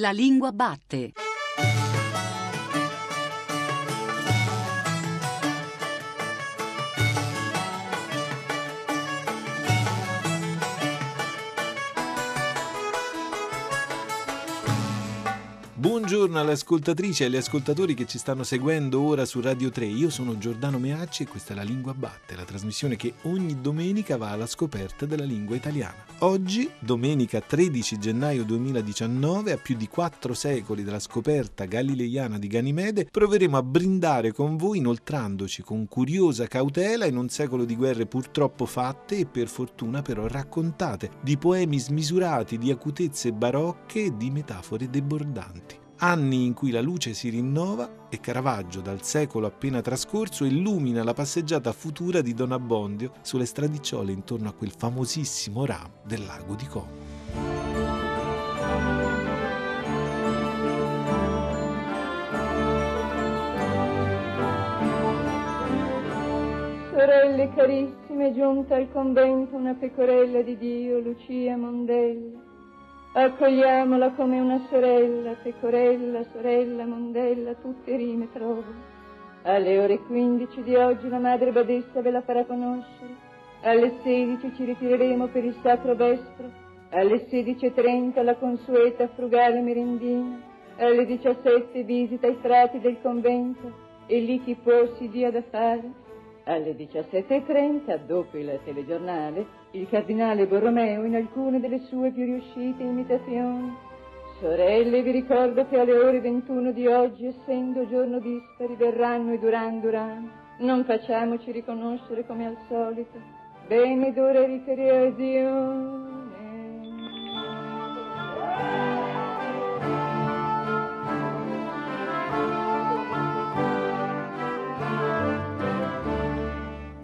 La lingua batte. Buongiorno alle ascoltatrici e agli ascoltatori che ci stanno seguendo ora su Radio 3. Io sono Giordano Meacci e questa è La Lingua Batte, la trasmissione che ogni domenica va alla scoperta della lingua italiana. Oggi, domenica 13 gennaio 2019, a più di quattro secoli dalla scoperta galileiana di Ganimede, proveremo a brindare con voi inoltrandoci con curiosa cautela in un secolo di guerre purtroppo fatte e per fortuna però raccontate, di poemi smisurati, di acutezze barocche e di metafore debordanti anni in cui la luce si rinnova e Caravaggio, dal secolo appena trascorso, illumina la passeggiata futura di Don Abbondio sulle stradicciole intorno a quel famosissimo ramo del lago di Como. Sorelle carissime, giunta al convento una pecorella di Dio, Lucia Mondella Accogliamola come una sorella, pecorella, sorella, mondella, tutte rime trovo. Alle ore 15 di oggi la madre badessa ve la farà conoscere. Alle 16 ci ritireremo per il sacro vespro. Alle 16.30 la consueta frugale merendina. Alle 17 visita i frati del convento e lì chi può si dia da fare. Alle 17.30, dopo il telegiornale, il cardinale Borromeo in alcune delle sue più riuscite imitazioni. Sorelle, vi ricordo che alle ore 21 di oggi, essendo giorno dispari, verranno i Duran Duran. Non facciamoci riconoscere come al solito. Bene d'ora ricreazione.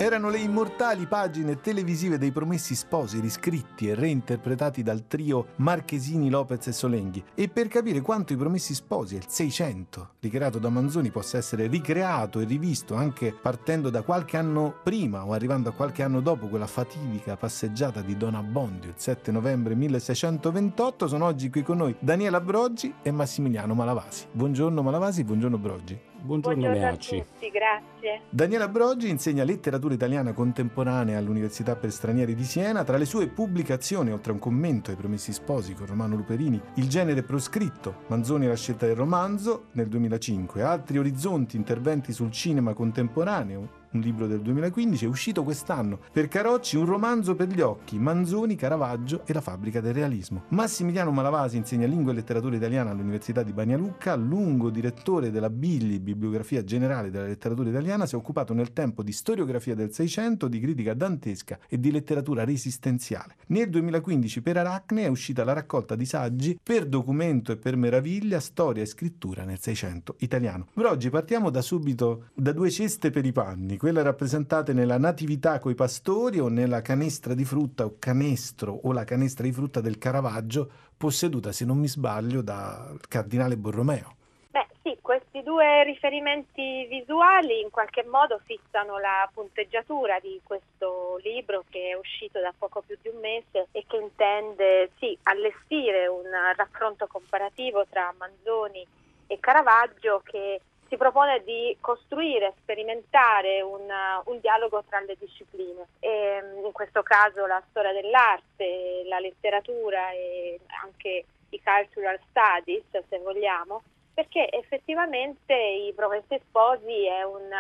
Erano le immortali pagine televisive dei Promessi Sposi riscritti e reinterpretati dal trio Marchesini, Lopez e Solenghi. E per capire quanto i Promessi Sposi, il 600, ricreato da Manzoni, possa essere ricreato e rivisto anche partendo da qualche anno prima o arrivando a qualche anno dopo quella fatidica passeggiata di Don Abbondio il 7 novembre 1628, sono oggi qui con noi Daniela Broggi e Massimiliano Malavasi. Buongiorno Malavasi, buongiorno Broggi. Buongiorno, Buongiorno a tutti, grazie. Daniela Broggi insegna letteratura italiana contemporanea all'Università per Stranieri di Siena. Tra le sue pubblicazioni, oltre a un commento ai Promessi Sposi con Romano Luperini, Il genere proscritto, Manzoni e la scelta del romanzo nel 2005, Altri orizzonti, interventi sul cinema contemporaneo, un libro del 2015, è uscito quest'anno. Per Carocci un romanzo per gli occhi, Manzoni, Caravaggio e la fabbrica del realismo. Massimiliano Malavasi insegna lingua e letteratura italiana all'Università di Banialucca, lungo direttore della Bigli, Bibliografia Generale della Letteratura Italiana, si è occupato nel tempo di storiografia del Seicento, di critica dantesca e di letteratura resistenziale. Nel 2015 per Aracne è uscita la raccolta di saggi per documento e per meraviglia, storia e scrittura nel Seicento italiano. Per oggi partiamo da subito da due ceste per i panni quelle rappresentate nella Natività coi pastori o nella canestra di frutta o canestro o la canestra di frutta del Caravaggio, posseduta, se non mi sbaglio, dal cardinale Borromeo. Beh sì, questi due riferimenti visuali in qualche modo fissano la punteggiatura di questo libro che è uscito da poco più di un mese e che intende sì, allestire un raffronto comparativo tra Manzoni e Caravaggio che si propone di costruire, sperimentare un, un dialogo tra le discipline. E, in questo caso la storia dell'arte, la letteratura e anche i cultural studies, se vogliamo, perché effettivamente i Promessi Sposi è un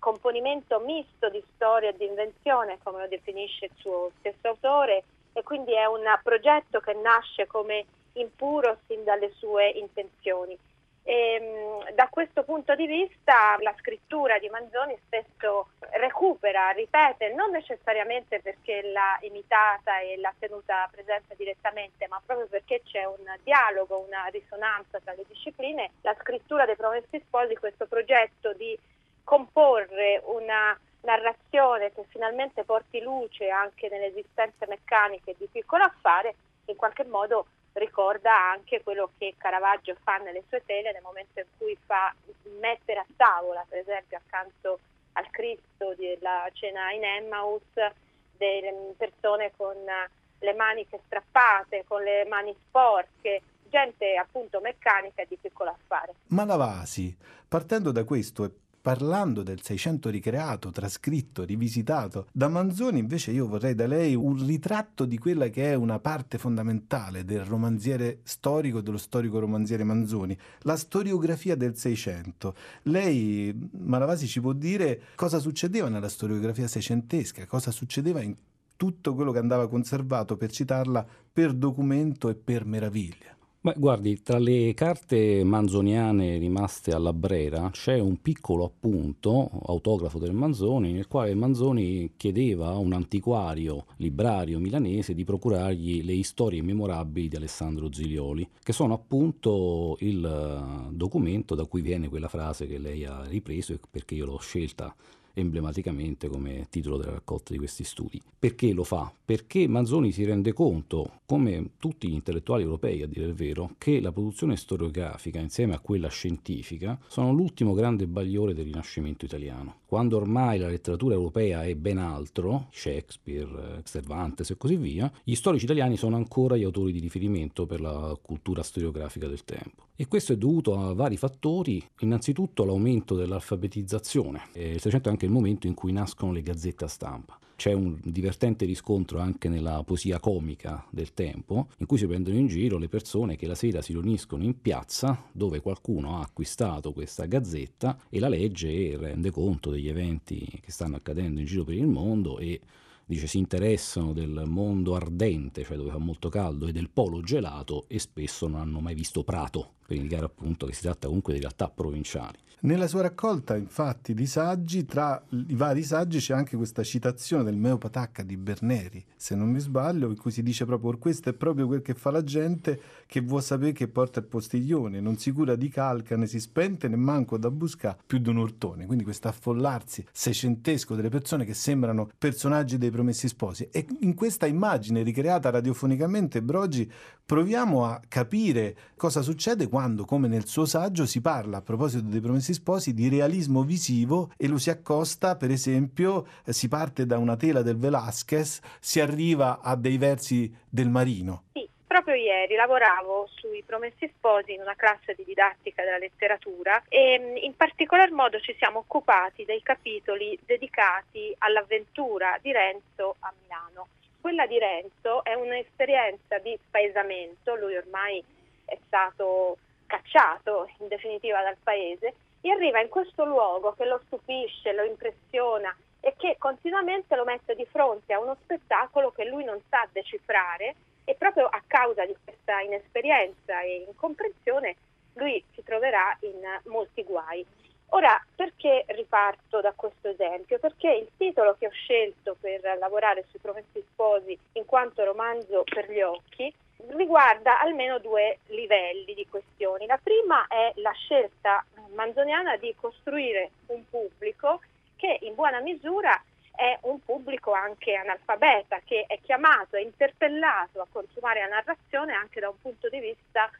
componimento misto di storia e di invenzione, come lo definisce il suo stesso autore, e quindi è un progetto che nasce come impuro sin dalle sue intenzioni. E, ehm, da questo punto di vista la scrittura di Manzoni spesso recupera, ripete, non necessariamente perché l'ha imitata e l'ha tenuta presente direttamente, ma proprio perché c'è un dialogo, una risonanza tra le discipline. La scrittura dei Promessi Sposi, questo progetto di comporre una narrazione che finalmente porti luce anche nelle esistenze meccaniche di piccolo affare, in qualche modo ricorda anche quello che Caravaggio fa nelle sue tele nel momento in cui fa mettere a tavola, per esempio accanto al Cristo della cena in Emmaus, delle persone con le maniche strappate, con le mani sporche, gente appunto meccanica di piccolo affare. Ma la Vasi, partendo da questo e parlando del Seicento ricreato, trascritto, rivisitato da Manzoni, invece io vorrei da lei un ritratto di quella che è una parte fondamentale del romanziere storico, dello storico romanziere Manzoni, la storiografia del Seicento. Lei, Malavasi, ci può dire cosa succedeva nella storiografia seicentesca, cosa succedeva in tutto quello che andava conservato, per citarla, per documento e per meraviglia? Beh, guardi, tra le carte manzoniane rimaste alla Brera c'è un piccolo appunto, autografo del Manzoni, nel quale Manzoni chiedeva a un antiquario librario milanese di procurargli le storie memorabili di Alessandro Zilioli, che sono appunto il eh, documento da cui viene quella frase che lei ha ripreso perché io l'ho scelta emblematicamente come titolo della raccolta di questi studi. Perché lo fa? Perché Manzoni si rende conto, come tutti gli intellettuali europei a dire il vero, che la produzione storiografica insieme a quella scientifica sono l'ultimo grande bagliore del Rinascimento italiano. Quando ormai la letteratura europea è ben altro, Shakespeare, Cervantes e così via, gli storici italiani sono ancora gli autori di riferimento per la cultura storiografica del tempo. E questo è dovuto a vari fattori, innanzitutto l'aumento dell'alfabetizzazione, e il 600 è anche il momento in cui nascono le gazzette a stampa. C'è un divertente riscontro anche nella poesia comica del tempo, in cui si prendono in giro le persone che la sera si riuniscono in piazza dove qualcuno ha acquistato questa gazzetta e la legge e rende conto degli eventi che stanno accadendo in giro per il mondo e dice si interessano del mondo ardente, cioè dove fa molto caldo, e del polo gelato e spesso non hanno mai visto Prato, per indicare appunto che si tratta comunque di realtà provinciali. Nella sua raccolta, infatti, di saggi, tra i vari saggi c'è anche questa citazione del Meopatacca di Berneri, se non mi sbaglio, in cui si dice proprio questo è proprio quel che fa la gente che vuol sapere che porta il postiglione, non si cura di calca né si spente né manco da buscare più di un urtone. Quindi questo affollarsi seicentesco delle persone che sembrano personaggi dei promessi sposi. E in questa immagine ricreata radiofonicamente, Brogi, proviamo a capire cosa succede quando, come nel suo saggio, si parla a proposito dei promessi sposi di realismo visivo e lo si accosta, per esempio, eh, si parte da una tela del Velázquez, si arriva a dei versi del Marino. Sì. Proprio ieri lavoravo sui Promessi Sposi in una classe di didattica della letteratura e mm, in particolar modo ci siamo occupati dei capitoli dedicati all'avventura di Renzo a Milano. Quella di Renzo è un'esperienza di spaesamento, lui ormai è stato cacciato in definitiva dal paese e arriva in questo luogo che lo stupisce, lo impressiona e che continuamente lo mette di fronte a uno spettacolo che lui non sa decifrare e proprio a causa di questa inesperienza e incomprensione lui si troverà in molti guai. Ora, perché riparto da questo esempio? Perché il titolo che ho scelto per lavorare sui Promessi Sposi in quanto romanzo per gli occhi riguarda almeno due livelli di questioni. La prima è la scelta manzoniana di costruire un pubblico che in buona misura è un pubblico anche analfabeta, che è chiamato, è interpellato a consumare la narrazione anche da un punto di vista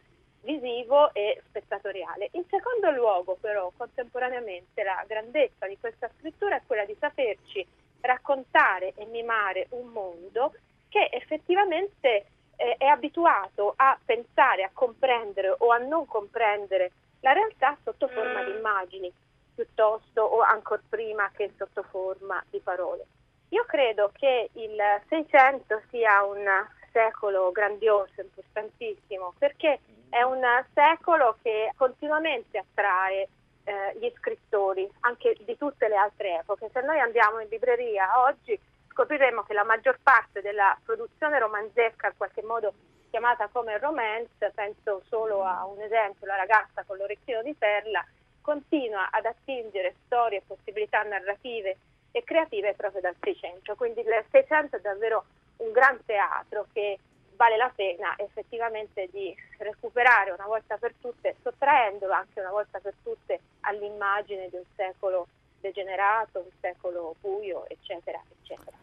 visivo e spettatoriale. In secondo luogo, però, contemporaneamente la grandezza di questa scrittura è quella di saperci raccontare e mimare un mondo che effettivamente eh, è abituato a pensare, a comprendere o a non comprendere la realtà sotto forma di immagini piuttosto o ancora prima che sotto forma di parole. Io credo che il Seicento sia un secolo grandioso, importantissimo, perché è un secolo che continuamente attrae eh, gli scrittori, anche di tutte le altre epoche. Se noi andiamo in libreria oggi scopriremo che la maggior parte della produzione romanzesca, in qualche modo chiamata come romance, penso solo a un esempio, la ragazza con l'orecchino di perla, continua ad attingere storie e possibilità narrative e creative proprio dal Seicento. Quindi il Seicento è davvero un gran teatro che vale la pena effettivamente di recuperare una volta per tutte, sottraendolo anche una volta per tutte all'immagine di un secolo degenerato, un secolo buio, eccetera, eccetera.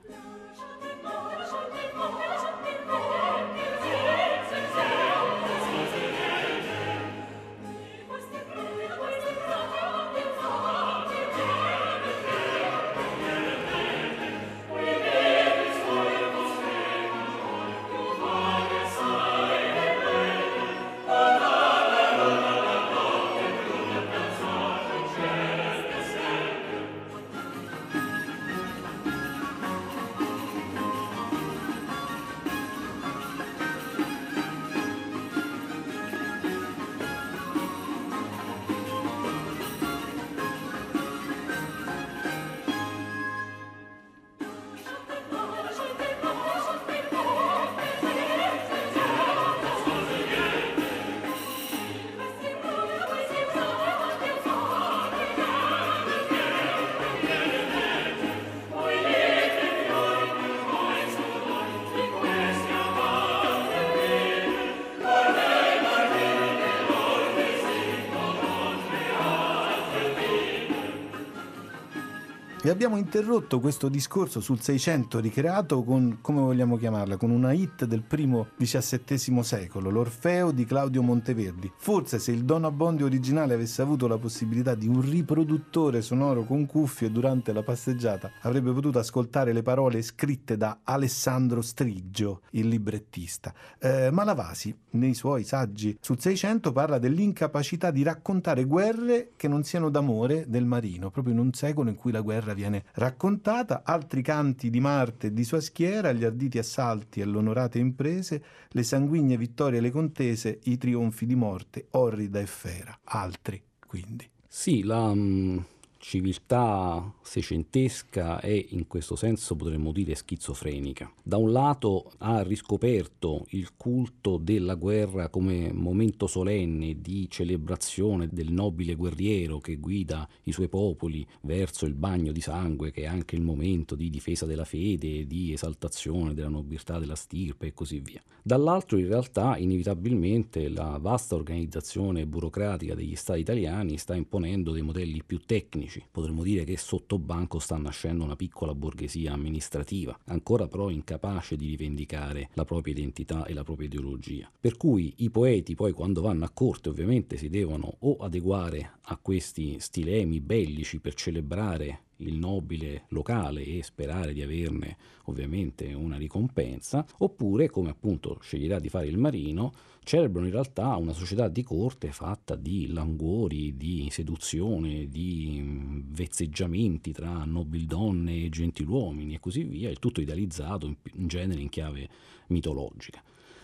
Lasciate, abbiamo interrotto questo discorso sul Seicento ricreato con, come vogliamo chiamarla, con una hit del primo XVII secolo, l'Orfeo di Claudio Monteverdi. Forse se il Don Abbondio originale avesse avuto la possibilità di un riproduttore sonoro con cuffie durante la passeggiata, avrebbe potuto ascoltare le parole scritte da Alessandro Striggio, il librettista. Eh, Malavasi, nei suoi saggi sul Seicento, parla dell'incapacità di raccontare guerre che non siano d'amore del marino, proprio in un secolo in cui la guerra guerra viene raccontata, altri canti di Marte e di sua schiera, gli arditi assalti e l'onorate imprese, le sanguigne vittorie e le contese, i trionfi di morte, orrida e fera. Altri, quindi. Sì, la, mm, civiltà seicentesca è in questo senso potremmo dire schizofrenica. Da un lato ha riscoperto il culto della guerra come momento solenne di celebrazione del nobile guerriero che guida i suoi popoli verso il bagno di sangue che è anche il momento di difesa della fede, di esaltazione della nobiltà della stirpe e così via. Dall'altro in realtà inevitabilmente la vasta organizzazione burocratica degli stati italiani sta imponendo dei modelli più tecnici economici. Potremmo dire che sotto banco sta nascendo una piccola borghesia amministrativa, ancora però incapace di rivendicare la propria identità e la propria ideologia. Per cui i poeti poi quando vanno a corte ovviamente si devono o adeguare a questi stilemi bellici per celebrare il nobile locale e sperare di averne ovviamente una ricompensa, oppure, come appunto sceglierà di fare il marino, celebrano in realtà una società di corte fatta di languori, di seduzione, di mm, vezzeggiamenti tra nobildonne e gentiluomini e così via, il tutto idealizzato in genere in chiave mitologica.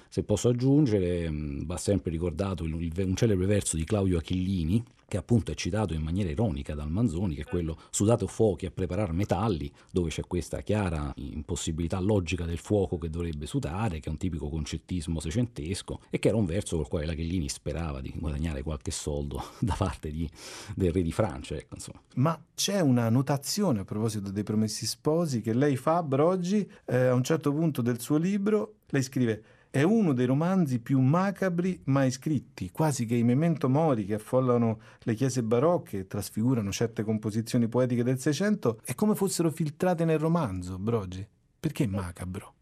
Se posso aggiungere, mm, va sempre ricordato un celebre verso di Claudio Achillini, che appunto è citato in maniera ironica dal Manzoni, che è quello sudate fuochi a preparare metalli, dove c'è questa chiara impossibilità logica del fuoco che dovrebbe sudare, che è un tipico concettismo secentesco, e che era un verso col quale Lachellini sperava di guadagnare qualche soldo da parte di, del re di Francia. Ecco, Ma c'è una notazione a proposito dei promessi sposi che lei fa, Broggi, eh, a un certo punto del suo libro, lei scrive è uno dei romanzi più macabri mai scritti, quasi che i memento mori che affollano le chiese barocche e trasfigurano certe composizioni poetiche del Seicento è come fossero filtrate nel romanzo, Brogi. Perché macabro?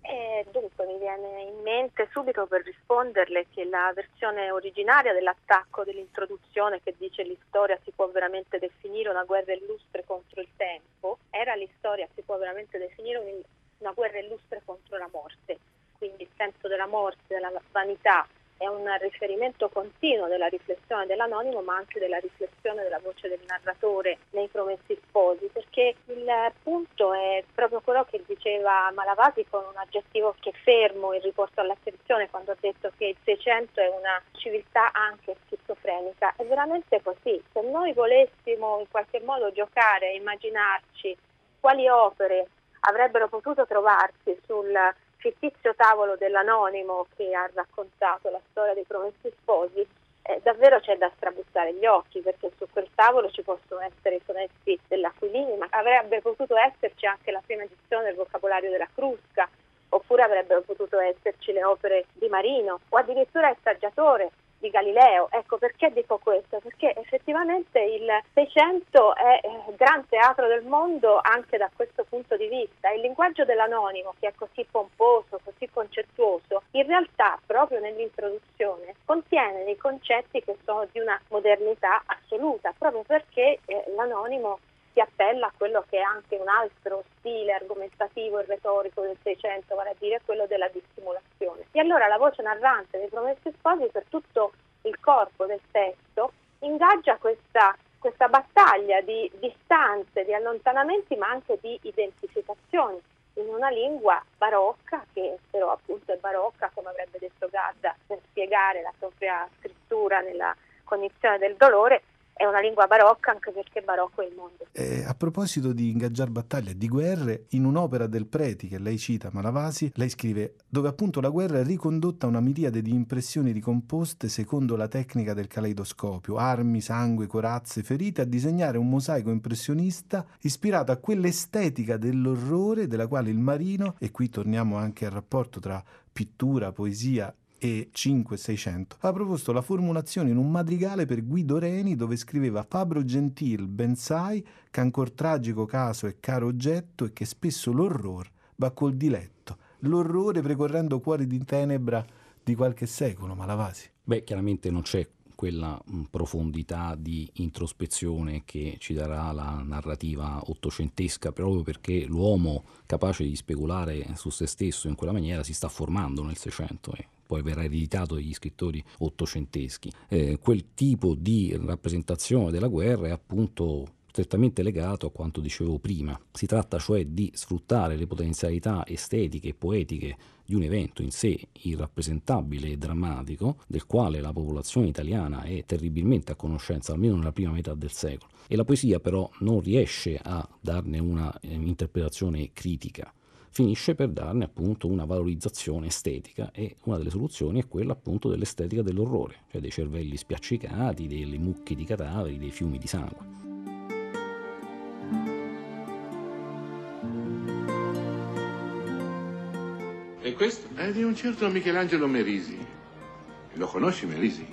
Eh, dunque mi viene in mente subito per risponderle che la versione originaria dell'attacco dell'introduzione che dice l'istoria si può veramente definire una guerra illustre contro il tempo, era l'istoria si può veramente definire una guerra illustre contro la morte quindi il senso della morte, della vanità, è un riferimento continuo della riflessione dell'anonimo ma anche della riflessione della voce del narratore nei promessi sposi perché il punto è proprio quello che diceva Malavasi con un aggettivo che fermo in riporto all'attenzione quando ha detto che il Seicento è una civiltà anche schizofrenica. È veramente così. Se noi volessimo in qualche modo giocare immaginarci quali opere avrebbero potuto trovarsi sul fittizio tavolo dell'anonimo che ha raccontato la storia dei promessi sposi, eh, davvero c'è da strabuzzare gli occhi perché su quel tavolo ci possono essere i sonetti dell'Aquilini, ma avrebbe potuto esserci anche la prima edizione del vocabolario della Crusca, oppure avrebbero potuto esserci le opere di Marino o addirittura il saggiatore di Galileo. Ecco perché dico questo, perché effettivamente il Seicento è eh, gran teatro del mondo anche da questo punto di vista. Il linguaggio dell'anonimo, che è così pomposo, così concettuoso, in realtà proprio nell'introduzione contiene dei concetti che sono di una modernità assoluta, proprio perché eh, l'anonimo si appella a quello che è anche un altro stile argomentativo e retorico del Seicento, vale a dire quello della dissimulazione. E allora la voce narrante dei Promessi Sposi per tutto il corpo del testo ingaggia questa, questa battaglia di distanze, di allontanamenti, ma anche di identificazioni in una lingua barocca, che però appunto è barocca, come avrebbe detto Gadda, per spiegare la propria scrittura nella cognizione del dolore, è una lingua barocca anche perché barocco è il mondo. Eh, a proposito di ingaggiare battaglie di guerre, in un'opera del Preti che lei cita, Malavasi, lei scrive dove appunto la guerra è ricondotta a una miriade di impressioni ricomposte secondo la tecnica del caleidoscopio, armi, sangue, corazze, ferite, a disegnare un mosaico impressionista ispirato a quell'estetica dell'orrore della quale il marino, e qui torniamo anche al rapporto tra pittura, poesia e 5-600, aveva proposto la formulazione in un madrigale per Guido Reni dove scriveva Fabro Gentil, ben sai che ancor tragico caso è caro oggetto e che spesso l'orror va col diletto, l'orrore precorrendo cuori di tenebra di qualche secolo, Malavasi. Beh, chiaramente non c'è quella profondità di introspezione che ci darà la narrativa ottocentesca, proprio perché l'uomo capace di speculare su se stesso in quella maniera si sta formando nel Seicento e poi verrà ereditato dagli scrittori ottocenteschi. Eh, quel tipo di rappresentazione della guerra è appunto strettamente legato a quanto dicevo prima. Si tratta cioè di sfruttare le potenzialità estetiche e poetiche di un evento in sé irrappresentabile e drammatico, del quale la popolazione italiana è terribilmente a conoscenza, almeno nella prima metà del secolo. E la poesia però non riesce a darne una eh, interpretazione critica finisce per darne appunto una valorizzazione estetica e una delle soluzioni è quella appunto dell'estetica dell'orrore, cioè dei cervelli spiaccicati, delle mucche di cadaveri, dei fiumi di sangue. E questo? È di un certo Michelangelo Merisi. Lo conosci Merisi?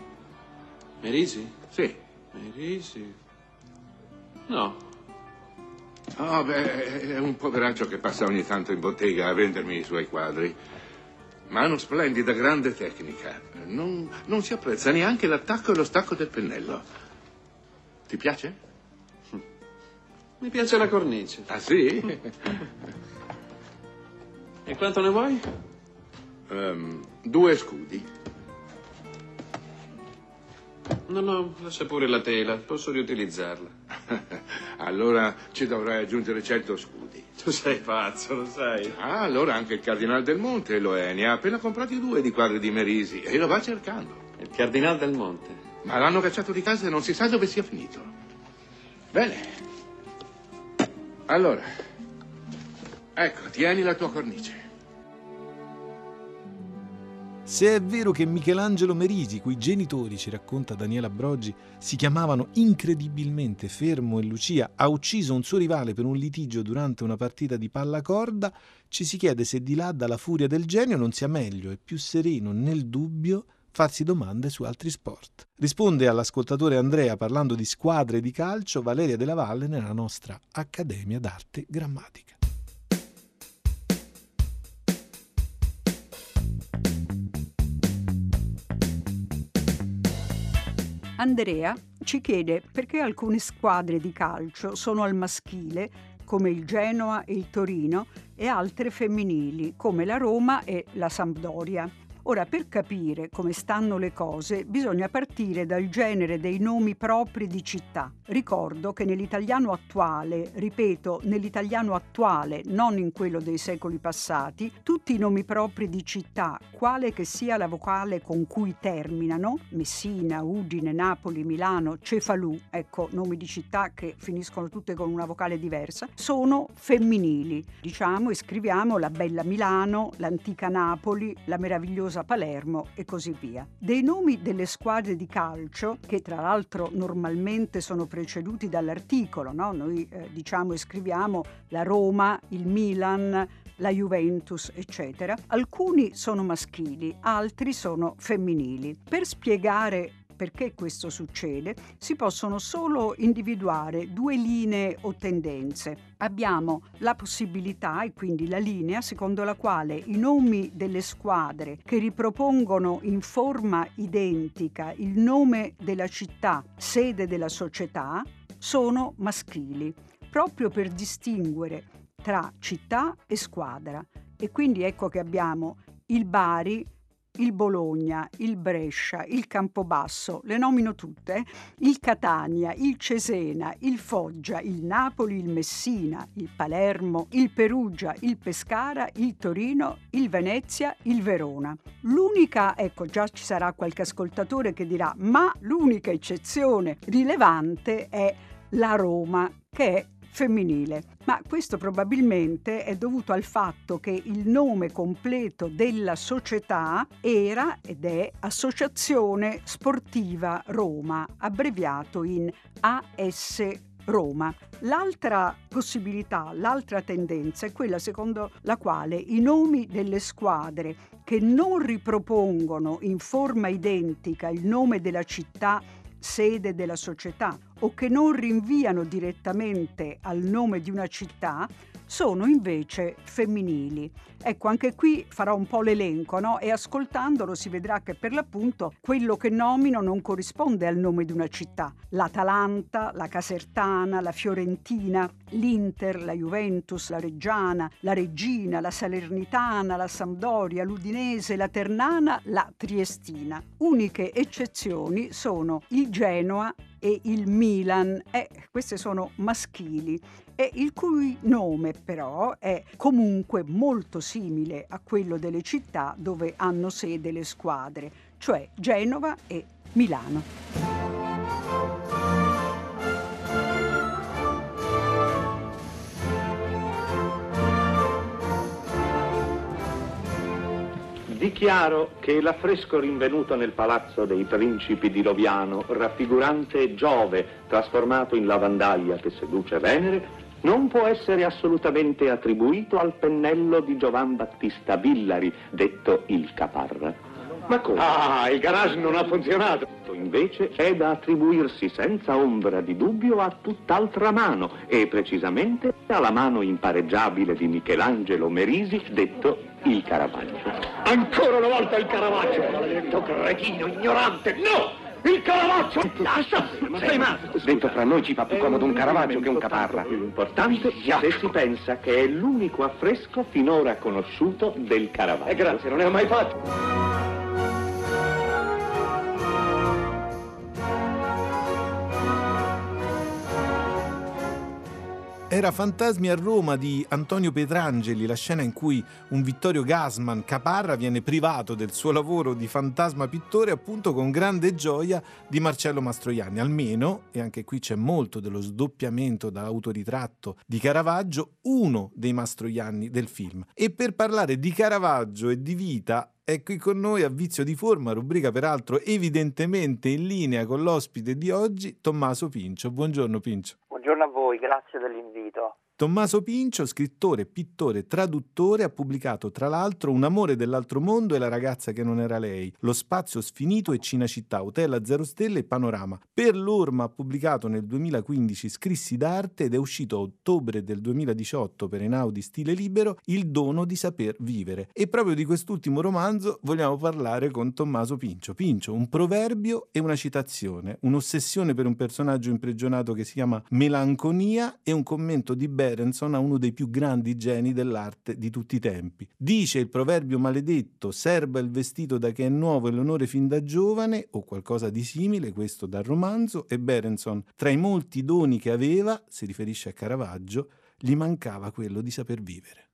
Merisi? Sì. Merisi? No. Oh, beh, è un poveraccio che passa ogni tanto in bottega a vendermi i suoi quadri. Ma ha una splendida, grande tecnica. Non, non si apprezza neanche l'attacco e lo stacco del pennello. Ti piace? Mi piace la cornice. Ah, sì? E quanto ne vuoi? Um, due scudi. No, no, lascia pure la tela, posso riutilizzarla. allora ci dovrai aggiungere cento scudi. Tu sei pazzo, lo sai. Ah, allora anche il Cardinal del Monte lo è. Ne ha appena comprati due di quadri di Merisi e lo va cercando. Il Cardinal del Monte? Ma l'hanno cacciato di casa e non si sa dove sia finito. Bene. Allora, ecco, tieni la tua cornice. Se è vero che Michelangelo Merisi, cui genitori, ci racconta Daniela Broggi, si chiamavano incredibilmente Fermo e Lucia, ha ucciso un suo rivale per un litigio durante una partita di pallacorda, ci si chiede se di là dalla furia del genio non sia meglio e più sereno nel dubbio farsi domande su altri sport. Risponde all'ascoltatore Andrea parlando di squadre di calcio Valeria della Valle nella nostra Accademia d'Arte Grammatica. Andrea ci chiede perché alcune squadre di calcio sono al maschile, come il Genoa e il Torino, e altre femminili, come la Roma e la Sampdoria. Ora, per capire come stanno le cose, bisogna partire dal genere dei nomi propri di città. Ricordo che nell'italiano attuale, ripeto, nell'italiano attuale, non in quello dei secoli passati, tutti i nomi propri di città, quale che sia la vocale con cui terminano, Messina, Udine, Napoli, Milano, Cefalù, ecco, nomi di città che finiscono tutte con una vocale diversa, sono femminili. Diciamo e scriviamo la bella Milano, l'antica Napoli, la meravigliosa Rosa Palermo e così via. Dei nomi delle squadre di calcio, che tra l'altro normalmente sono preceduti dall'articolo, no? noi eh, diciamo e scriviamo la Roma, il Milan, la Juventus, eccetera. Alcuni sono maschili, altri sono femminili. Per spiegare perché questo succede, si possono solo individuare due linee o tendenze. Abbiamo la possibilità e quindi la linea secondo la quale i nomi delle squadre che ripropongono in forma identica il nome della città, sede della società, sono maschili, proprio per distinguere tra città e squadra. E quindi ecco che abbiamo il Bari, il Bologna, il Brescia, il Campobasso, le nomino tutte, il Catania, il Cesena, il Foggia, il Napoli, il Messina, il Palermo, il Perugia, il Pescara, il Torino, il Venezia, il Verona. L'unica, ecco già ci sarà qualche ascoltatore che dirà, ma l'unica eccezione rilevante è la Roma, che è femminile, ma questo probabilmente è dovuto al fatto che il nome completo della società era ed è Associazione Sportiva Roma, abbreviato in AS Roma. L'altra possibilità, l'altra tendenza è quella secondo la quale i nomi delle squadre che non ripropongono in forma identica il nome della città sede della società o che non rinviano direttamente al nome di una città sono invece femminili. Ecco, anche qui farò un po' l'elenco, no? E ascoltandolo si vedrà che per l'appunto quello che nomino non corrisponde al nome di una città. L'Atalanta, la Casertana, la Fiorentina, l'Inter, la Juventus, la Reggiana, la Regina, la Salernitana, la Sampdoria, l'Udinese, la Ternana, la Triestina. Uniche eccezioni sono il Genoa e il Milan, e queste sono maschili e il cui nome però è comunque molto simile a quello delle città dove hanno sede le squadre, cioè Genova e Milano. Dichiaro che l'affresco rinvenuto nel palazzo dei principi di Loviano, raffigurante Giove trasformato in lavandaglia che seduce Venere, non può essere assolutamente attribuito al pennello di Giovan Battista Villari, detto il Caparra. Ma come? Ah, il garage non ha funzionato. Invece è da attribuirsi senza ombra di dubbio a tutt'altra mano, e precisamente alla mano impareggiabile di Michelangelo Merisi, detto il Caravaggio. Ancora una volta il Caravaggio! Maledetto cretino, ignorante! No! Il Caravaggio! Lascia! Ma sei matto! Detto fra noi ci fa più comodo un Caravaggio che un Caparra. Più importante se si pensa che è l'unico affresco finora conosciuto del Caravaggio. E eh, grazie, non ne ho mai fatto. Era Fantasmi a Roma di Antonio Petrangeli, la scena in cui un Vittorio Gasman Caparra viene privato del suo lavoro di fantasma pittore appunto con grande gioia di Marcello Mastroianni. Almeno, e anche qui c'è molto dello sdoppiamento dall'autoritratto di Caravaggio, uno dei Mastroianni del film. E per parlare di Caravaggio e di vita è qui con noi a Vizio di Forma, rubrica peraltro evidentemente in linea con l'ospite di oggi, Tommaso Pincio. Buongiorno Pincio. Voi, grazie dell'invito. Tommaso Pincio, scrittore, pittore, traduttore, ha pubblicato tra l'altro Un amore dell'altro mondo e La ragazza che non era lei, Lo spazio sfinito e Cinecittà, Hotel a zero stelle e Panorama. Per l'Orma ha pubblicato nel 2015 Scrissi d'arte ed è uscito a ottobre del 2018 per Enaudi Stile Libero Il dono di saper vivere. E proprio di quest'ultimo romanzo vogliamo parlare con Tommaso Pincio. Pincio, un proverbio e una citazione, un'ossessione per un personaggio imprigionato che si chiama Melanconia e un commento di Bell Berenson a uno dei più grandi geni dell'arte di tutti i tempi. Dice il proverbio maledetto, serba il vestito da che è nuovo e l'onore fin da giovane, o qualcosa di simile, questo dal romanzo, e Berenson, tra i molti doni che aveva, si riferisce a Caravaggio, gli mancava quello di saper vivere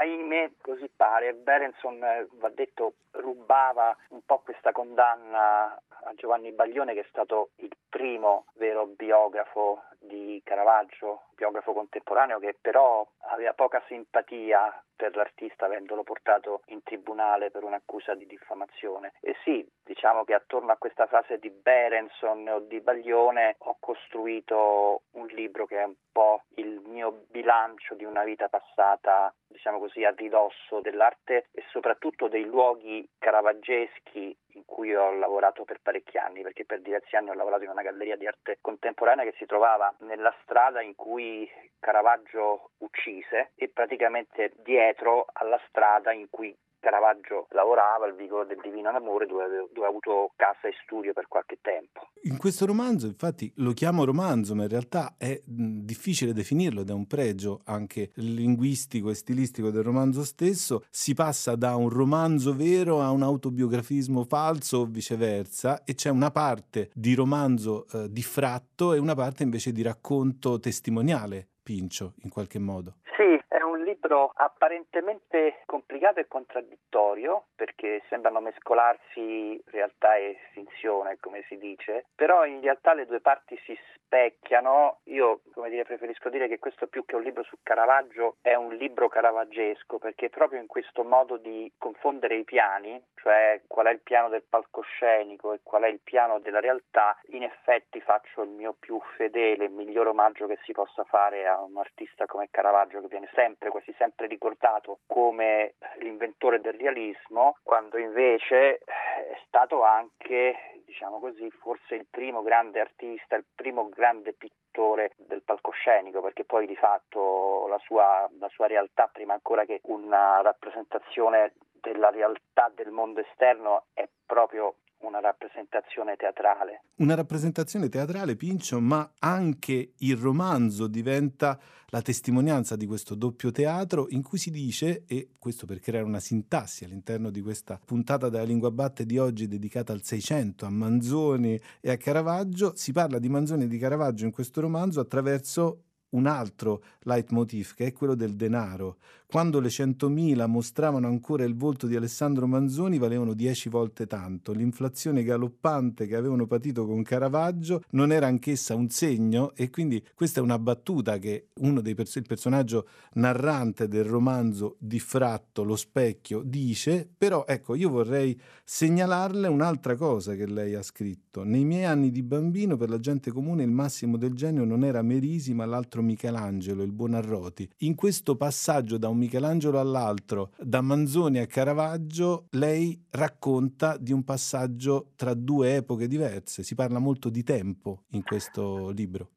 ahimè così pare, Berenson, eh, va detto, rubava un po' questa condanna a Giovanni Baglione che è stato il primo vero biografo di Caravaggio, biografo contemporaneo che però aveva poca simpatia per l'artista avendolo portato in tribunale per un'accusa di diffamazione. E sì, diciamo che attorno a questa frase di Berenson o di Baglione ho costruito un libro che è un po' il mio bilancio di una vita passata, diciamo così, a ridosso dell'arte e soprattutto dei luoghi caravaggeschi in cui ho lavorato per parecchi anni, perché per diversi anni ho lavorato in una galleria di arte contemporanea che si trovava nella strada in cui Caravaggio uccise e praticamente dietro alla strada in cui Caravaggio lavorava al vicolo del Divino Amore dove, dove, ha avuto casa e studio per qualche tempo. In questo romanzo, infatti, lo chiamo romanzo, ma in realtà è difficile definirlo ed è un pregio anche linguistico e stilistico del romanzo stesso. Si passa da un romanzo vero a un autobiografismo falso o viceversa e c'è una parte di romanzo eh, diffratto e una parte invece di racconto testimoniale Pincio, in qualche modo. Sì, è un libro apparentemente complicato e contraddittorio perché sembrano mescolarsi realtà e finzione, come si dice, però in realtà le due parti si specchiano. Io, come dire, preferisco dire che questo più che un libro su Caravaggio è un libro caravaggesco perché proprio in questo modo di confondere i piani, cioè qual è il piano del palcoscenico e qual è il piano della realtà, in effetti faccio il mio più fedele, miglior omaggio che si possa fare a un artista come Caravaggio che viene sempre, quasi sempre ricordato come l'inventore del realismo, quando invece è stato anche, diciamo così, forse il primo grande artista, il primo grande pittore del palcoscenico, perché poi di fatto la sua, la sua realtà, prima ancora che una rappresentazione della realtà del mondo esterno, è proprio una rappresentazione teatrale. Una rappresentazione teatrale, Pincio, ma anche il romanzo diventa la testimonianza di questo doppio teatro in cui si dice, e questo per creare una sintassi all'interno di questa puntata della Lingua Batte di oggi dedicata al Seicento, a Manzoni e a Caravaggio, si parla di Manzoni e di Caravaggio in questo romanzo attraverso un altro leitmotiv che è quello del denaro. Quando le 100.000 mostravano ancora il volto di Alessandro Manzoni valevano 10 volte tanto. L'inflazione galoppante che avevano patito con Caravaggio non era anch'essa un segno e quindi questa è una battuta che uno dei pers- il personaggio narrante del romanzo Diffratto, lo specchio, dice, però ecco io vorrei segnalarle un'altra cosa che lei ha scritto. Nei miei anni di bambino per la gente comune il massimo del genio non era Merisi ma l'altro Michelangelo, il Buonarroti. In questo passaggio da un Michelangelo all'altro, da Manzoni a Caravaggio, lei racconta di un passaggio tra due epoche diverse. Si parla molto di tempo in questo libro.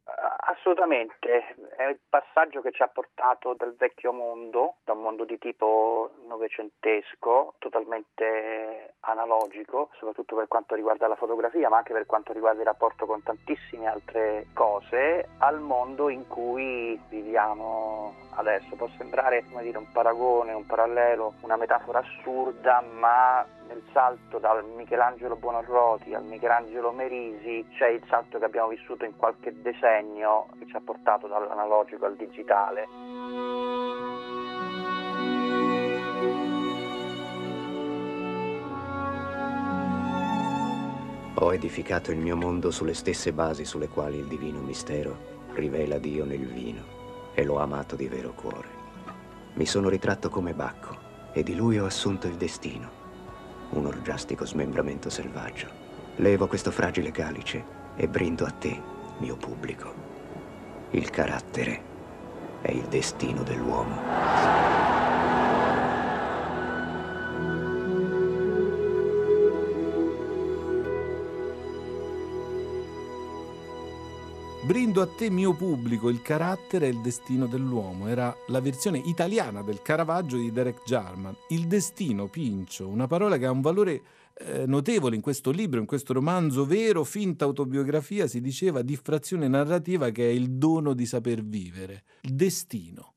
Assolutamente, è il passaggio che ci ha portato dal vecchio mondo, da un mondo di tipo novecentesco, totalmente analogico, soprattutto per quanto riguarda la fotografia, ma anche per quanto riguarda il rapporto con tantissime altre cose, al mondo in cui viviamo adesso. Può sembrare dire, un paragone, un parallelo, una metafora assurda, ma nel salto dal Michelangelo Buonarroti al Michelangelo Merisi c'è il salto che abbiamo vissuto in qualche decennio che ci ha portato dall'analogico al digitale. Ho edificato il mio mondo sulle stesse basi sulle quali il divino mistero rivela Dio nel vino e l'ho amato di vero cuore. Mi sono ritratto come Bacco e di lui ho assunto il destino, un orgiastico smembramento selvaggio. Levo questo fragile calice e brindo a te, mio pubblico. Il carattere è il destino dell'uomo. Brindo a te mio pubblico, il carattere e il destino dell'uomo. Era la versione italiana del Caravaggio di Derek Jarman. Il destino, Pincio, una parola che ha un valore eh, notevole in questo libro, in questo romanzo vero, finta autobiografia, si diceva diffrazione narrativa che è il dono di saper vivere. Il destino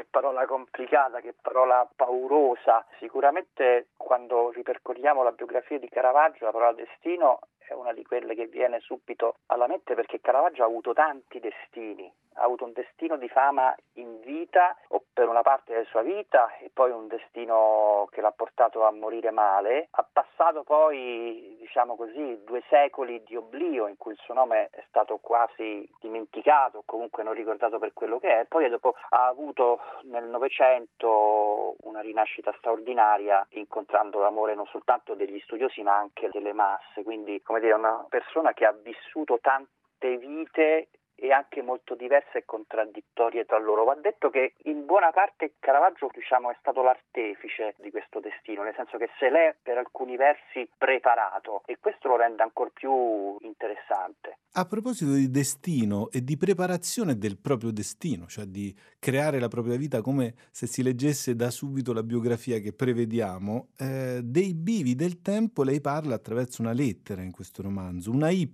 che parola complicata, che parola paurosa. Sicuramente quando ripercorriamo la biografia di Caravaggio, la parola destino è una di quelle che viene subito alla mente perché Caravaggio ha avuto tanti destini, ha avuto un destino di fama in vita o per una parte della sua vita e poi un destino che l'ha portato a morire male, ha passato poi diciamo così due secoli di oblio in cui il suo nome è stato quasi dimenticato, comunque non ricordato per quello che è, poi dopo ha avuto nel Novecento una rinascita straordinaria incontrando l'amore non soltanto degli studiosi ma anche delle masse, quindi come dire una persona che ha vissuto tante vite e anche molto diverse e contraddittorie tra loro. Va detto che in buona parte Caravaggio diciamo, è stato l'artefice di questo destino, nel senso che se l'è per alcuni versi preparato e questo lo rende ancora più interessante. A proposito di destino e di preparazione del proprio destino, cioè di creare la propria vita come se si leggesse da subito la biografia che prevediamo, eh, dei bivi del tempo lei parla attraverso una lettera in questo romanzo, una Y,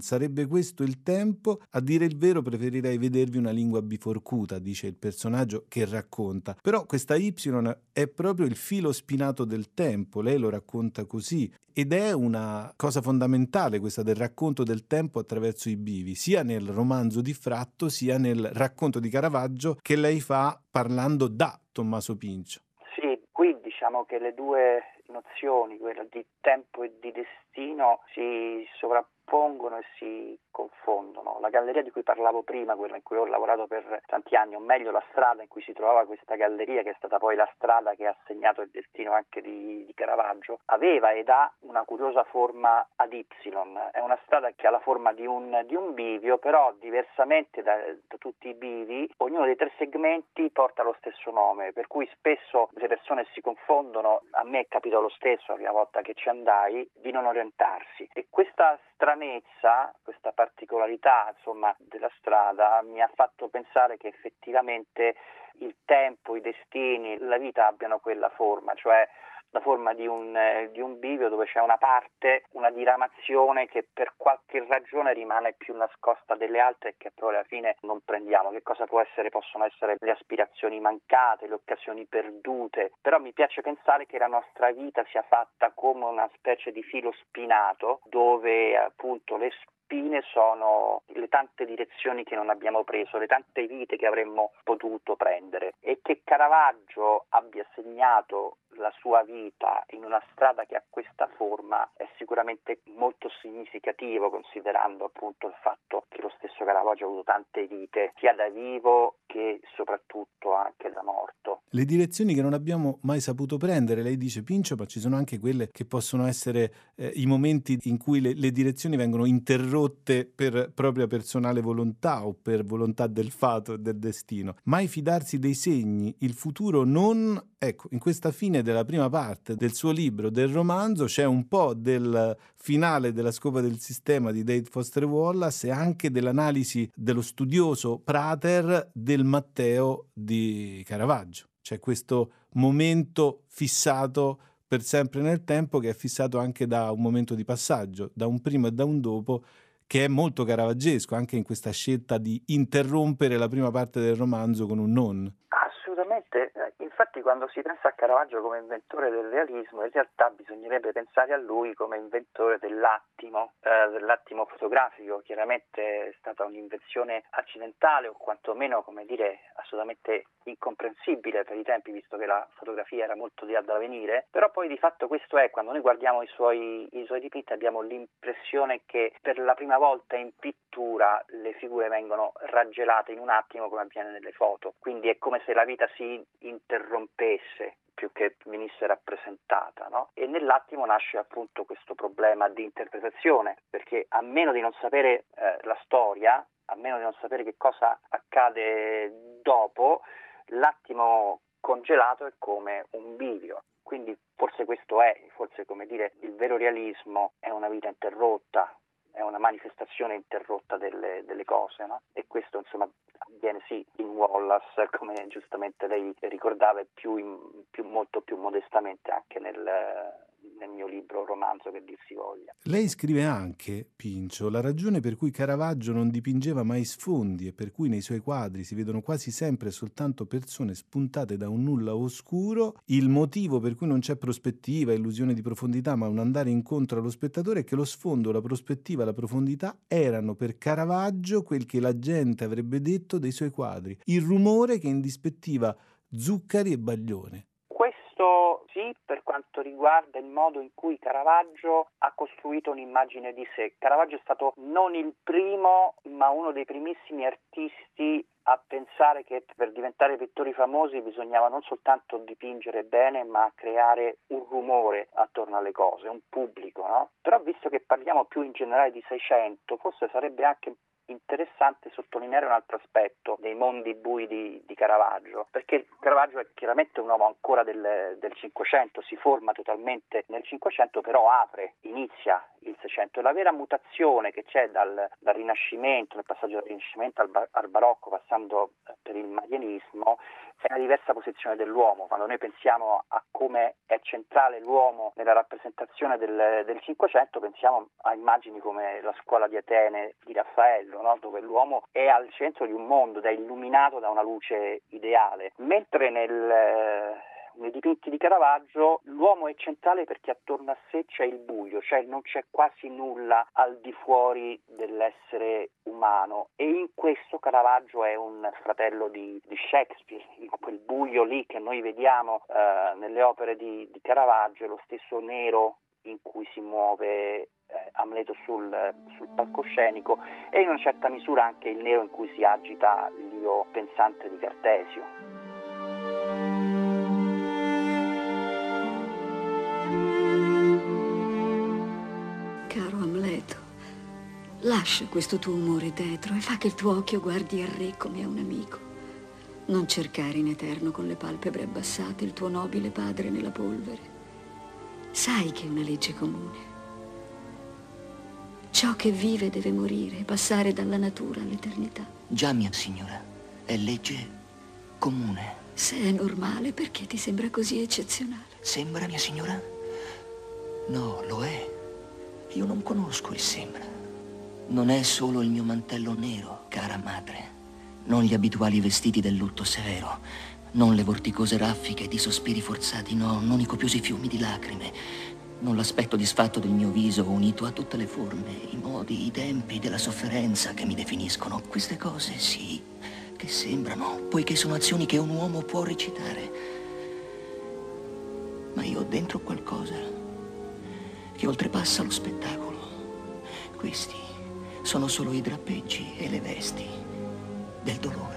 sarebbe questo il tempo, a dire il vero preferirei vedervi una lingua biforcuta, dice il personaggio che racconta. Però questa Y è proprio il filo spinato del tempo, lei lo racconta così ed è una cosa fondamentale questa del racconto del tempo attraverso i bivi, sia nel romanzo di Fratto sia nel racconto di Caravaggio che lei fa parlando da Tommaso Pincio. Sì, qui diciamo che le due nozioni, quella di tempo e di destino, si sovrappongono e si confondono. La galleria di cui parlavo prima, quella in cui ho lavorato per tanti anni, o meglio la strada in cui si trovava questa galleria, che è stata poi la strada che ha segnato il destino anche di, di Caravaggio, aveva ed ha una curiosa forma ad Y. È una strada che ha la forma di un, di un bivio, però diversamente da, da tutti i bivi, ognuno dei tre segmenti porta lo stesso nome, per cui spesso le persone si confondono. A me è capitato lo stesso la prima volta che ci andai di non orientarsi. E questa stranezza, questa particolarità insomma, della strada mi ha fatto pensare che effettivamente il tempo, i destini, la vita abbiano quella forma, cioè la forma di un, eh, di un, bivio dove c'è una parte, una diramazione che per qualche ragione rimane più nascosta delle altre e che poi alla fine non prendiamo. Che cosa può essere? Possono essere le aspirazioni mancate, le occasioni perdute, però mi piace pensare che la nostra vita sia fatta come una specie di filo spinato dove appunto le spine sono le tante direzioni che non abbiamo preso, le tante vite che avremmo potuto prendere e che Caravaggio abbia segnato la sua vita in una strada che ha questa forma è sicuramente molto significativo considerando appunto il fatto che lo stesso Caravaggio ha avuto tante vite sia da vivo che soprattutto anche da morto. Le direzioni che non abbiamo mai saputo prendere, lei dice Pincio, ma ci sono anche quelle che possono essere eh, i momenti in cui le, le direzioni vengono interrotte per propria personale volontà o per volontà del fato e del destino. Mai fidarsi dei segni, il futuro non Ecco, in questa fine della prima parte del suo libro, del romanzo, c'è un po' del finale della scopa del sistema di Dave Foster Wallace e anche dell'analisi dello studioso Prater del Matteo di Caravaggio. C'è questo momento fissato per sempre nel tempo che è fissato anche da un momento di passaggio, da un prima e da un dopo, che è molto caravaggesco anche in questa scelta di interrompere la prima parte del romanzo con un non. Assolutamente, quando si pensa a Caravaggio come inventore del realismo, in realtà bisognerebbe pensare a lui come inventore dell'attimo, eh, dell'attimo fotografico. Chiaramente è stata un'invenzione accidentale o quantomeno, come dire, assolutamente incomprensibile per i tempi, visto che la fotografia era molto di là da venire, però poi di fatto questo è, quando noi guardiamo i suoi, i suoi dipinti abbiamo l'impressione che per la prima volta in pittura le figure vengono raggelate in un attimo come avviene nelle foto, quindi è come se la vita si interrompesse più che venisse rappresentata. No? E nell'attimo nasce appunto questo problema di interpretazione, perché a meno di non sapere eh, la storia, a meno di non sapere che cosa accade dopo, l'attimo congelato è come un bivio. Quindi forse questo è, forse come dire, il vero realismo è una vita interrotta, è una manifestazione interrotta delle, delle cose, no? E questo insomma avviene sì in Wallace, come giustamente lei ricordava, e più, più molto più modestamente anche nel, nel mio libro romanzo che dir si voglia. Lei scrive anche, Pincio, la ragione per cui Caravaggio non dipingeva mai sfondi e per cui nei suoi quadri si vedono quasi sempre soltanto persone spuntate da un nulla oscuro, il motivo per cui non c'è prospettiva, illusione di profondità, ma un andare incontro allo spettatore è che lo sfondo, la prospettiva, la profondità erano per Caravaggio quel che la gente avrebbe detto dei suoi quadri, il rumore che indispettiva Zuccari e Baglione sì per quanto riguarda il modo in cui Caravaggio ha costruito un'immagine di sé. Caravaggio è stato non il primo, ma uno dei primissimi artisti a pensare che per diventare pittori famosi bisognava non soltanto dipingere bene, ma creare un rumore attorno alle cose, un pubblico, no? Però visto che parliamo più in generale di 600, forse sarebbe anche interessante sottolineare un altro aspetto dei mondi bui di, di Caravaggio, perché Caravaggio è chiaramente un uomo ancora del, del 500, si forma totalmente nel 500, però apre, inizia il 600 e la vera mutazione che c'è dal, dal Rinascimento, nel passaggio dal Rinascimento al, al, Barocco, passando per il Marianismo, è una diversa posizione dell'uomo. Quando noi pensiamo a come è centrale l'uomo nella rappresentazione del, del Cinquecento, pensiamo a immagini come la scuola di Atene di Raffaello, no? dove l'uomo è al centro di un mondo, da illuminato da una luce ideale, mentre nel nei dipinti di Caravaggio l'uomo è centrale perché attorno a sé c'è il buio, cioè non c'è quasi nulla al di fuori dell'essere umano e in questo Caravaggio è un fratello di, di Shakespeare, quel buio lì che noi vediamo eh, nelle opere di, di Caravaggio lo stesso nero in cui si muove eh, Amleto sul, sul, palcoscenico e in una certa misura anche il nero in cui si agita l'io pensante di Cartesio. Lascia questo tuo umore tetro e fa che il tuo occhio guardi al re come a un amico. Non cercare in eterno con le palpebre abbassate il tuo nobile padre nella polvere. Sai che è una legge comune. Ciò che vive deve morire e passare dalla natura all'eternità. Già, mia signora, è legge comune. Se è normale, perché ti sembra così eccezionale? Sembra, mia signora? No, lo è. Io non conosco il sembra. Non è solo il mio mantello nero, cara madre. Non gli abituali vestiti del lutto severo. Non le vorticose raffiche di sospiri forzati, no, non i copiosi fiumi di lacrime. Non l'aspetto disfatto del mio viso unito a tutte le forme, i modi, i tempi della sofferenza che mi definiscono. Queste cose, sì, che sembrano, poiché sono azioni che un uomo può recitare. Ma io ho dentro qualcosa che oltrepassa lo spettacolo. Questi sono solo i drappeggi e le vesti del dolore.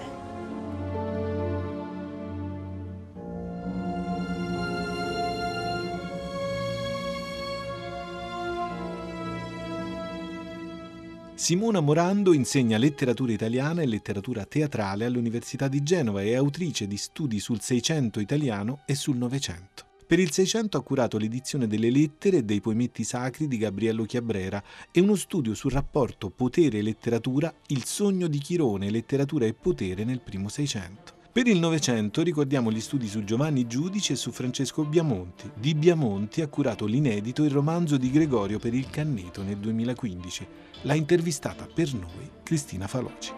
Simona Morando insegna letteratura italiana e letteratura teatrale all'Università di Genova e è autrice di studi sul Seicento italiano e sul Novecento. Per il Seicento ha curato l'edizione delle lettere e dei poemetti sacri di Gabriello Chiabrera e uno studio sul rapporto potere e letteratura, il sogno di Chirone, letteratura e potere nel primo Seicento. Per il Novecento ricordiamo gli studi su Giovanni Giudice e su Francesco Biamonti. Di Biamonti ha curato l'inedito Il romanzo di Gregorio per il Canneto nel 2015. L'ha intervistata per noi Cristina Faloci.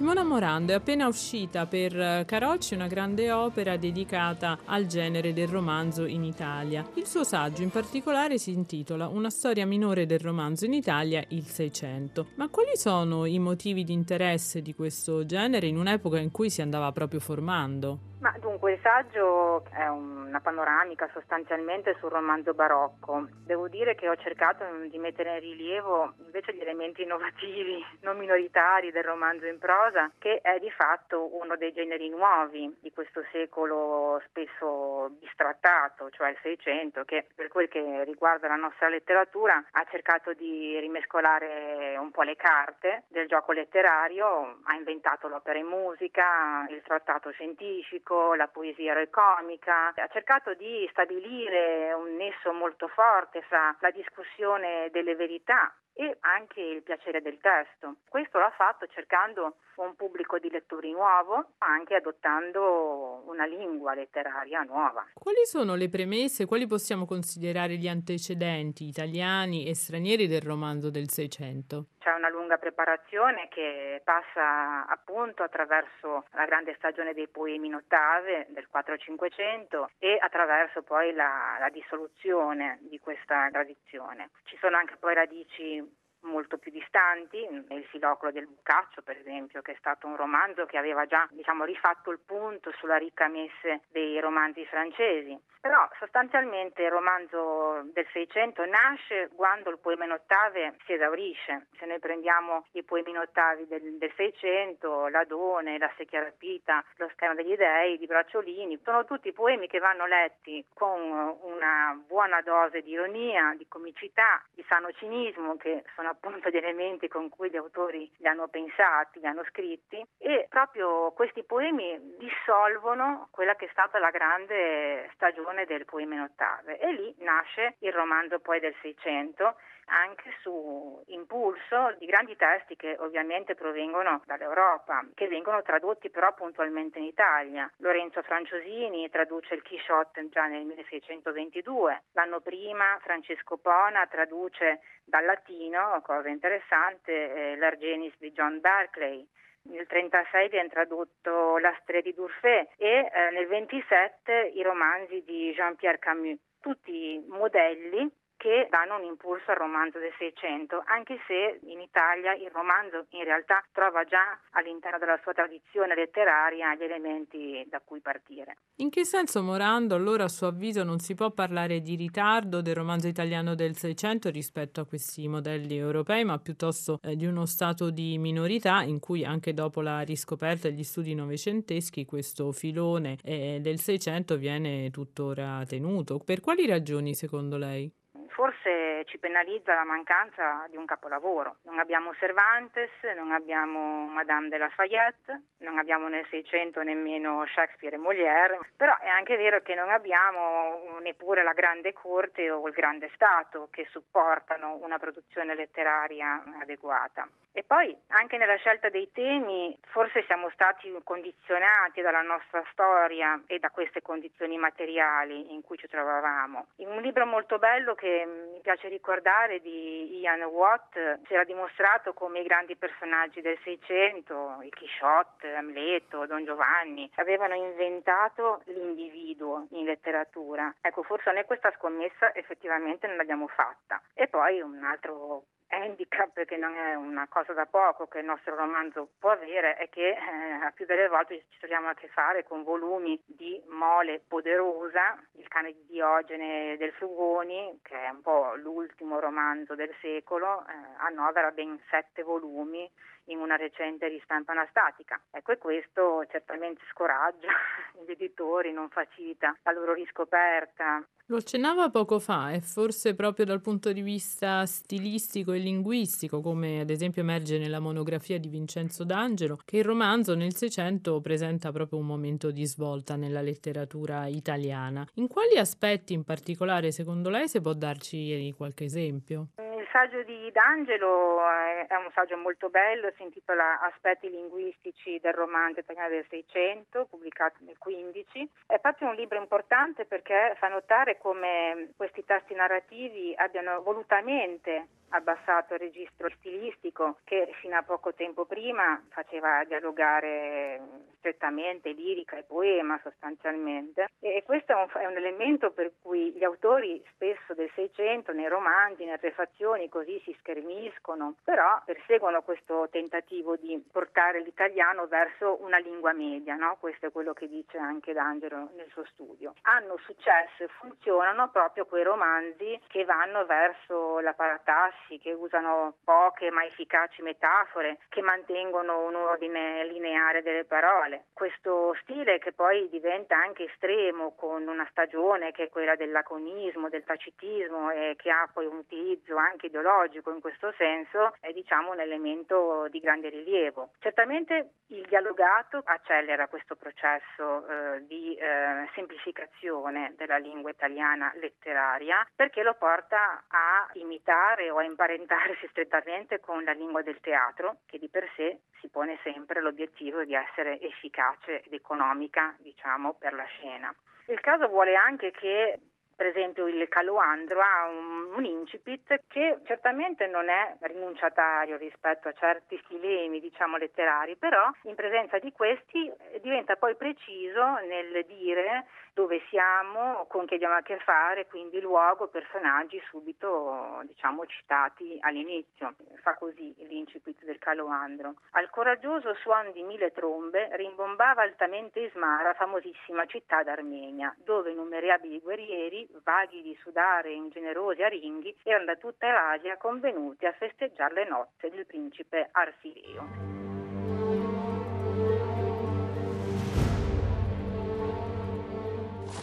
Simona Morando è appena uscita per eh, Carocci una grande opera dedicata al genere del romanzo in Italia. Il suo saggio in particolare si intitola Una storia minore del romanzo in Italia, il Seicento. Ma quali sono i motivi di interesse di questo genere in un'epoca in cui si andava proprio formando? Ma dunque il saggio è una panoramica sostanzialmente sul romanzo barocco. Devo dire che ho cercato di mettere in rilievo invece gli elementi innovativi, non minoritari del romanzo in prosa, che è di fatto uno dei generi nuovi di questo secolo spesso bistrattato, cioè il Seicento, che per quel che riguarda la nostra letteratura ha cercato di rimescolare un po' le carte del gioco letterario, ha inventato l'opera in musica, il trattato scientifico, classico, la poesia eroicomica, ha cercato di stabilire un nesso molto forte fra la discussione delle verità e anche il piacere del testo. Questo l'ha fatto cercando un pubblico di lettori nuovo, anche adottando una lingua letteraria nuova. Quali sono le premesse, quali possiamo considerare gli antecedenti italiani e stranieri del romanzo del Seicento? C'è una lunga preparazione che passa appunto attraverso la grande stagione dei poemi in ottave del 4-500 e attraverso poi la, la dissoluzione di questa tradizione. Ci sono anche poi radici molto più distanti, il filocolo del Boccaccio per esempio, che è stato un romanzo che aveva già diciamo, rifatto il punto sulla ricca messe dei romanzi francesi. Però sostanzialmente il romanzo del Seicento nasce quando il poema in ottave si esaurisce. Se noi prendiamo i poemi in ottavi del, Seicento, l'Adone, la Secchia rapita, lo schermo degli dei di Bracciolini, sono tutti poemi che vanno letti con una buona dose di ironia, di comicità, di sano cinismo, che sono appunto gli elementi con cui gli autori li hanno pensati, li hanno scritti e proprio questi poemi dissolvono quella che è stata la grande stagione del poema in ottave e lì nasce il romanzo poi del Seicento anche su impulso di grandi testi che ovviamente provengono dall'Europa, che vengono tradotti però puntualmente in Italia. Lorenzo Franciosini traduce il Quixote già nel 1622, l'anno prima Francesco Pona traduce dal latino, cosa interessante, eh, l'Argenis di John Barclay. Nel 1936 viene tradotto La Strade di Durfé e eh, nel 1927 i romanzi di Jean-Pierre Camus, tutti modelli che danno un impulso al romanzo del Seicento, anche se in Italia il romanzo in realtà trova già all'interno della sua tradizione letteraria gli elementi da cui partire. In che senso Morando allora a suo avviso non si può parlare di ritardo del romanzo italiano del Seicento rispetto a questi modelli europei, ma piuttosto eh, di uno stato di minorità in cui anche dopo la riscoperta degli studi novecenteschi questo filone eh, del Seicento viene tuttora tenuto. Per quali ragioni secondo lei? Forse ci penalizza la mancanza di un capolavoro. Non abbiamo Cervantes, non abbiamo Madame de Lafayette, non abbiamo nel Seicento nemmeno Shakespeare e Molière, però è anche vero che non abbiamo neppure la grande corte o il grande Stato che supportano una produzione letteraria adeguata. E poi anche nella scelta dei temi forse siamo stati condizionati dalla nostra storia e da queste condizioni materiali in cui ci trovavamo. In un libro molto bello che mi piace ricordare di Ian Watt si era dimostrato come i grandi personaggi del Seicento, il Quixote, Amleto, Don Giovanni, avevano inventato l'individuo in letteratura. Ecco, forse noi questa scommessa effettivamente non l'abbiamo fatta. E poi un altro handicap, che non è una cosa da poco che il nostro romanzo può avere, è che eh, a più delle volte ci troviamo a che fare con volumi di mole poderosa, il cane di Diogene del Frugoni, che è un po' l'ultimo romanzo del secolo, eh, annovera ben sette volumi in una recente ristampa anastatica. Ecco, e questo certamente scoraggia gli editori, non facilita la loro riscoperta. Lo accennava poco fa, e forse proprio dal punto di vista stilistico e linguistico, come ad esempio emerge nella monografia di Vincenzo D'Angelo, che il romanzo nel Seicento presenta proprio un momento di svolta nella letteratura italiana. In quali aspetti in particolare, secondo lei, se può darci qualche esempio? Saggio di D'Angelo è un saggio molto bello, si intitola Aspetti linguistici del romanzo italiano del Seicento, pubblicato nel 15. È proprio un libro importante perché fa notare come questi testi narrativi abbiano volutamente abbassato il registro stilistico che fino a poco tempo prima faceva dialogare strettamente lirica e poema sostanzialmente e questo è un, è un, elemento per cui gli autori spesso del Seicento nei romanzi, nelle prefazioni così si schermiscono, però perseguono questo tentativo di portare l'italiano verso una lingua media, no? questo è quello che dice anche D'Angelo nel suo studio. Hanno successo e funzionano proprio quei romanzi che vanno verso la paratassi bassi, che usano poche ma efficaci metafore, che mantengono un ordine lineare delle parole. Questo stile che poi diventa anche estremo con una stagione che è quella del laconismo, del tacitismo e che ha poi un utilizzo anche ideologico in questo senso, è diciamo un elemento di grande rilievo. Certamente il dialogato accelera questo processo eh, di eh, semplificazione della lingua italiana letteraria perché lo porta a imitare o a imparentarsi strettamente con la lingua del teatro, che di per sé si pone sempre l'obiettivo di essere efficace ed economica, diciamo, per la scena. Il caso vuole anche che per esempio il Caloandro ha un, un, incipit che certamente non è rinunciatario rispetto a certi stilemi diciamo letterari, però in presenza di questi diventa poi preciso nel dire dove siamo, con chi abbiamo a che fare, quindi luogo, personaggi subito diciamo citati all'inizio. Fa così l'incipit del Caloandro. Al coraggioso suon di mille trombe rimbombava altamente Ismara, famosissima città d'Armenia, dove innumerabili guerrieri vaghi di sudare in generosi aringhi, erano da tutta l'Asia convenuti a festeggiare le nozze del principe Arsileo.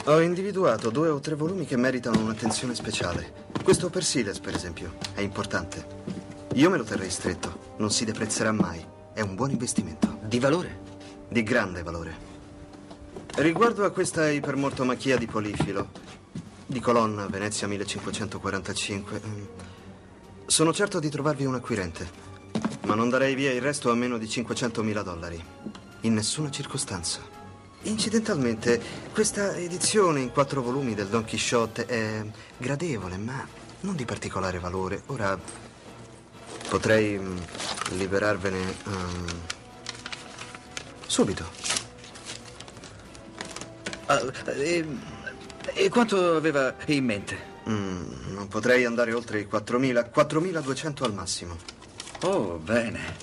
Ho individuato due o tre volumi che meritano un'attenzione speciale. Questo Persiles, per esempio, è importante. Io me lo terrei stretto, non si deprezzerà mai. È un buon investimento. Di valore? Di grande valore. Riguardo a questa ipermortomachia di Polifilo, di colonna Venezia 1545. Mm, Sono certo di trovarvi un acquirente, ma non darei via il resto a meno di 500.000 dollari. In nessuna circostanza. Incidentalmente, questa edizione in quattro volumi del Don Quixote è gradevole, ma non di particolare valore. Ora potrei mm, liberarvene um, subito. Ah, e, e quanto aveva in mente? Mm, non potrei andare oltre i 4.000, 4.200 al massimo. Oh, bene.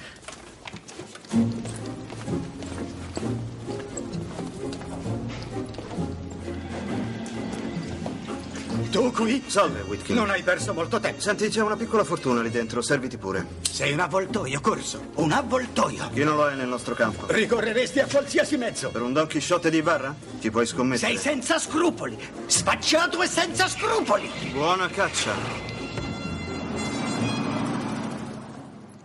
Tu qui? Salve, Whitkin. Non hai perso molto tempo. Senti, c'è una piccola fortuna lì dentro, serviti pure. Sei un avvoltoio, corso. Un avvoltoio. Chi non lo è nel nostro campo? Ricorreresti a qualsiasi mezzo. Per un Don Chisciotte di barra? Ti puoi scommettere. Sei senza scrupoli. Spacciato e senza scrupoli. Buona caccia.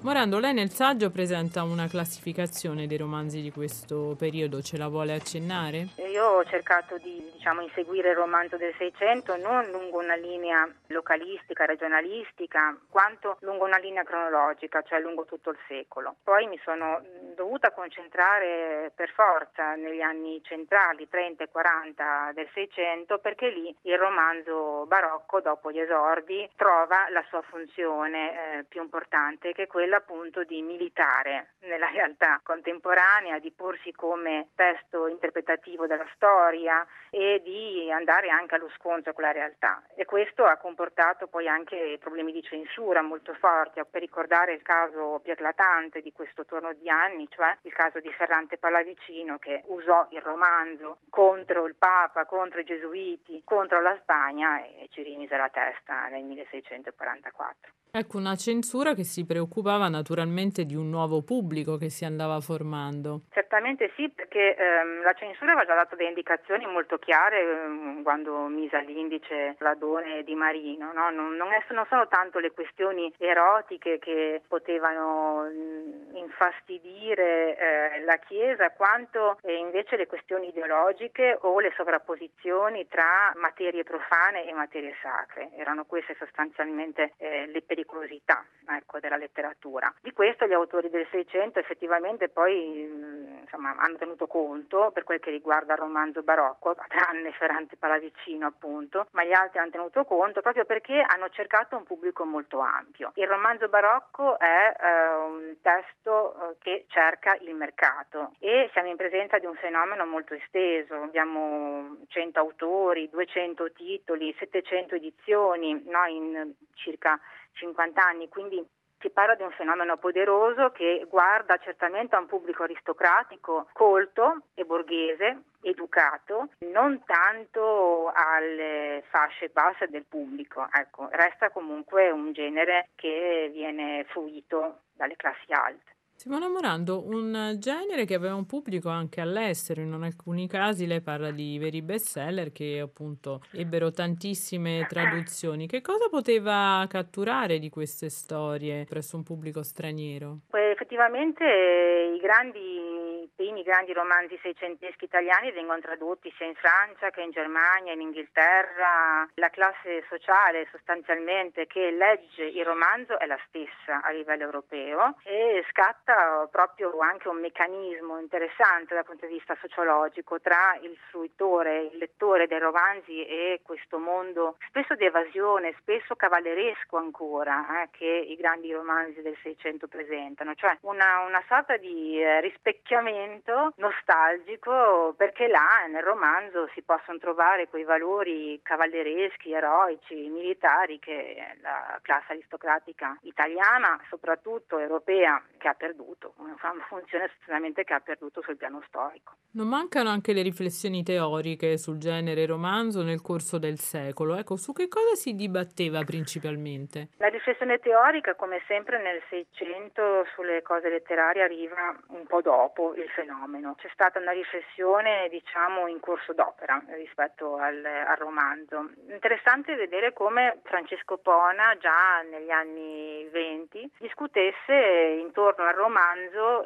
Morando, lei nel saggio presenta una classificazione dei romanzi di questo periodo, ce la vuole accennare? Io ho cercato di diciamo, inseguire il romanzo del Seicento non lungo una linea localistica, regionalistica, quanto lungo una linea cronologica, cioè lungo tutto il secolo. Poi mi sono dovuta concentrare per forza negli anni centrali, 30 e 40 del Seicento, perché lì il romanzo barocco, dopo gli esordi, trova la sua funzione eh, più importante, che è quella appunto di militare nella realtà contemporanea, di porsi come testo interpretativo della storia e di andare anche allo scontro con la realtà. E questo ha comportato poi anche problemi di censura molto forti. Per ricordare il caso più eclatante di questo torno di anni, cioè il caso di Ferrante Pallavicino che usò il romanzo contro il Papa, contro i Gesuiti, contro la Spagna e ci rimise la testa nel 1644. Ecco, una censura che si preoccupava naturalmente di un nuovo pubblico che si andava formando. Certamente sì, perché ehm, la censura aveva già dato delle indicazioni molto chiare ehm, quando mise all'indice l'Adone di Marino. No? Non, non, è, non, sono tanto le questioni erotiche che potevano mh, infastidire eh, la Chiesa, quanto eh, invece le questioni ideologiche o le sovrapposizioni tra materie profane e materie sacre. Erano queste sostanzialmente eh, le pericolosità ecco, della letteratura. Di questo gli autori del Seicento effettivamente poi insomma, hanno tenuto conto per quel che riguarda il romanzo barocco, tranne Ferrante Palavicino appunto, ma gli altri hanno tenuto conto proprio perché hanno cercato un pubblico molto ampio. Il romanzo barocco è eh, un testo eh, che cerca il mercato e siamo in presenza di un fenomeno molto esteso, abbiamo 100 autori, 200 titoli, 700 edizioni no, in circa 50 anni, quindi si parla di un fenomeno poderoso che guarda certamente a un pubblico aristocratico, colto e borghese, educato, non tanto alle fasce basse del pubblico. Ecco, resta comunque un genere che viene fruito dalle classi alte. Simona Morando, un genere che aveva un pubblico anche all'estero, in alcuni casi lei parla di veri bestseller che appunto ebbero tantissime traduzioni. Che cosa poteva catturare di queste storie presso un pubblico straniero? Effettivamente i grandi primi grandi romanzi seicenteschi italiani vengono tradotti sia in Francia che in Germania, in Inghilterra. La classe sociale sostanzialmente che legge il romanzo è la stessa a livello europeo e scatta proprio anche un meccanismo interessante dal punto di vista sociologico tra il fruitore, il lettore dei romanzi e questo mondo spesso di evasione, spesso cavalleresco ancora, eh, che i grandi romanzi del Seicento presentano, cioè una, una sorta di eh, rispecchiamento nostalgico perché là nel romanzo si possono trovare quei valori cavallereschi, eroici, militari che la classe aristocratica italiana, soprattutto europea, che ha perduto, una funzione sostanzialmente che ha perduto sul piano storico. Non mancano anche le riflessioni teoriche sul genere romanzo nel corso del secolo. Ecco, su che cosa si dibatteva principalmente? La riflessione teorica, come sempre nel Seicento, sulle cose letterarie arriva un po' dopo il fenomeno. C'è stata una riflessione, diciamo, in corso d'opera rispetto al, al romanzo. Interessante vedere come Francesco Pona, già negli anni 20, discutesse intorno al romanzo